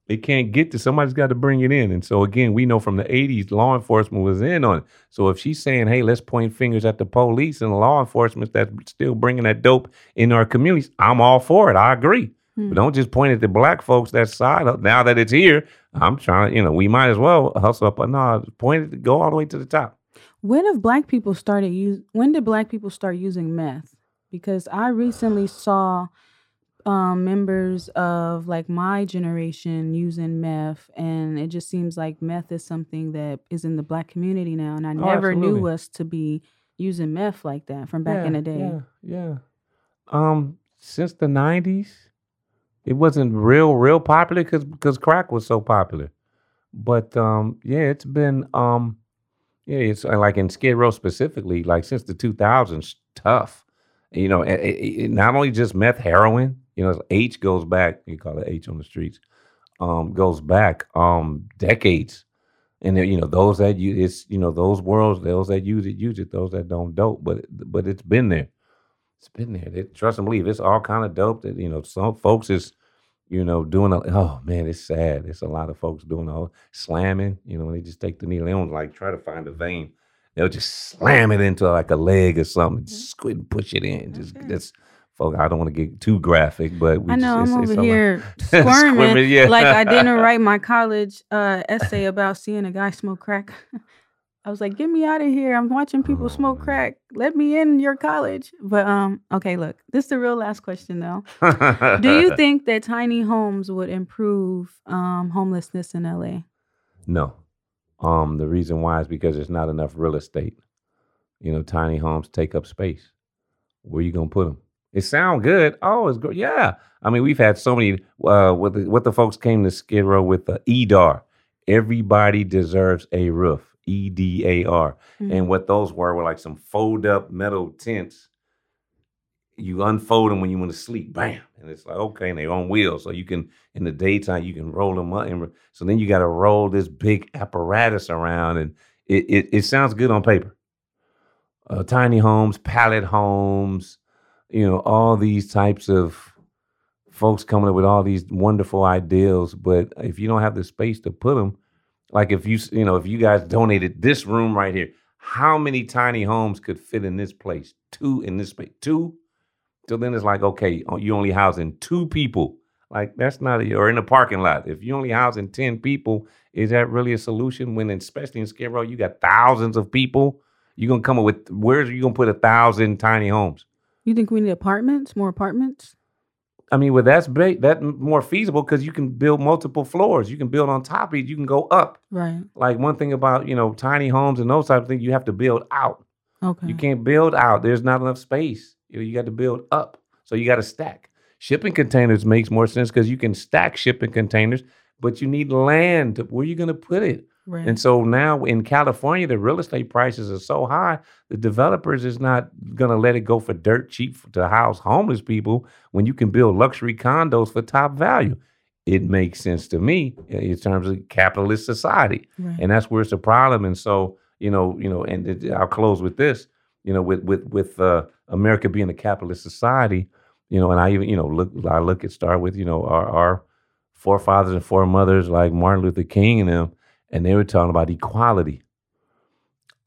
It can't get to somebody's got to bring it in. And so again, we know from the 80s, law enforcement was in on it. So if she's saying, hey, let's point fingers at the police and law enforcement that's still bringing that dope in our communities, I'm all for it. I agree. Hmm. But don't just point at the black folks that side. Now that it's here, I'm trying, to, you know, we might as well hustle up. But no, point it, go all the way to the top. When have black people started use? When did black people start using meth? Because I recently saw um, members of like my generation using meth, and it just seems like meth is something that is in the black community now, and I oh, never absolutely. knew us to be using meth like that from back yeah, in the day. Yeah, yeah. Um, since the '90s, it wasn't real, real popular because because crack was so popular. But um, yeah, it's been um, yeah, it's uh, like in Skid Row specifically, like since the 2000s, tough. You know, it, it, not only just meth, heroin. You know, H goes back. You call it H on the streets. Um, goes back um decades, and you know those that use it's you know those worlds, those that use it use it, those that don't dope. But but it's been there. It's been there. They, trust and believe. It's all kind of dope. That you know some folks is you know, doing a oh man, it's sad. It's a lot of folks doing all slamming. You know, they just take the needle. They don't like try to find a vein. They'll just slam it into like a leg or something, mm-hmm. squid and push it in. Just okay. that's folk. I don't want to get too graphic, but I know just, I'm over here squirming. squirming yeah. Like I didn't write my college uh, essay about seeing a guy smoke crack. I was like, get me out of here. I'm watching people smoke crack. Let me in your college. But um, okay, look, this is the real last question though. Do you think that tiny homes would improve um homelessness in LA? No. Um, the reason why is because there's not enough real estate. You know, tiny homes take up space. Where are you gonna put them? It sound good. Oh, it's good. Yeah. I mean, we've had so many. Uh, what the what the folks came to Skid Row with the EDAR. Everybody deserves a roof. E D A R. Mm-hmm. And what those were were like some fold up metal tents. You unfold them when you want to sleep, bam, and it's like okay, and they're on wheels, so you can in the daytime you can roll them up. And so then you got to roll this big apparatus around, and it it, it sounds good on paper. Uh, tiny homes, pallet homes, you know, all these types of folks coming up with all these wonderful ideals. But if you don't have the space to put them, like if you you know if you guys donated this room right here, how many tiny homes could fit in this place? Two in this space, two. So then it's like okay, you only housing two people. Like that's not a, or in a parking lot. If you only housing ten people, is that really a solution? When especially in Skid Row, you got thousands of people. You're gonna come up with where's you gonna put a thousand tiny homes? You think we need apartments? More apartments? I mean, well, that's big, that more feasible because you can build multiple floors. You can build on top of it. You can go up. Right. Like one thing about you know tiny homes and those type of things, you have to build out. Okay. You can't build out. There's not enough space. You you got to build up. So you got to stack. Shipping containers makes more sense because you can stack shipping containers, but you need land. To, where are you going to put it? Right. And so now in California, the real estate prices are so high, the developers is not going to let it go for dirt cheap to house homeless people when you can build luxury condos for top value. It makes sense to me in terms of capitalist society, right. and that's where it's a problem. And so you know, you know, and it, I'll close with this. You know, with with with uh, America being a capitalist society, you know, and I even you know look I look at start with you know our our forefathers and foremothers like Martin Luther King and them and they were talking about equality.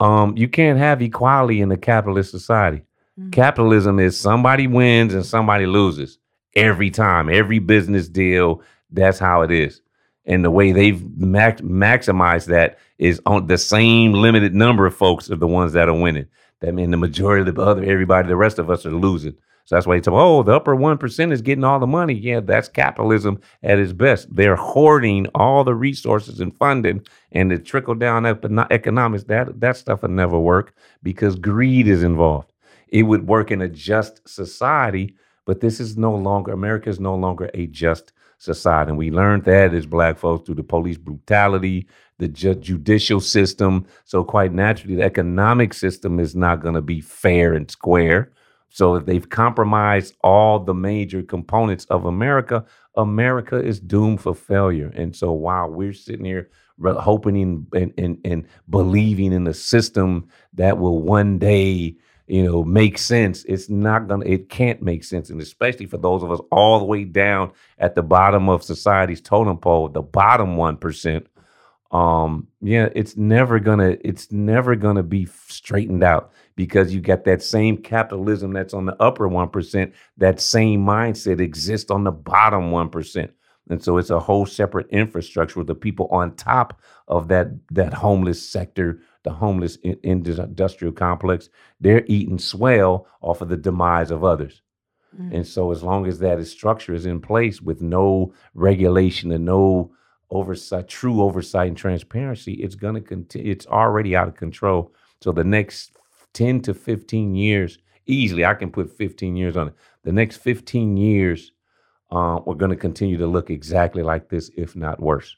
Um, you can't have equality in a capitalist society. Mm-hmm. Capitalism is somebody wins and somebody loses every time, every business deal. That's how it is. And the way they've max- maximized that is on the same limited number of folks are the ones that are winning. That means the majority of the other everybody, the rest of us are losing. So that's why they tell, oh, the upper 1% is getting all the money. Yeah, that's capitalism at its best. They're hoarding all the resources and funding and the trickle down economics. That, that stuff would never work because greed is involved. It would work in a just society, but this is no longer, America is no longer a just society. And we learned that as black folks through the police brutality, the ju- judicial system. So, quite naturally, the economic system is not going to be fair and square. So if they've compromised all the major components of America, America is doomed for failure. And so while we're sitting here hoping and, and, and believing in a system that will one day, you know, make sense, it's not gonna, it can't make sense. And especially for those of us all the way down at the bottom of society's totem pole, the bottom one percent, um, yeah, it's never gonna, it's never gonna be straightened out because you got that same capitalism that's on the upper 1%, that same mindset exists on the bottom 1%. And so it's a whole separate infrastructure with the people on top of that that homeless sector, the homeless industrial complex. They're eating swell off of the demise of others. Mm. And so as long as that structure is in place with no regulation and no oversight, true oversight and transparency, it's gonna continue. It's already out of control. So the next 10 to 15 years, easily, I can put 15 years on it. The next 15 years, uh, we're going to continue to look exactly like this, if not worse.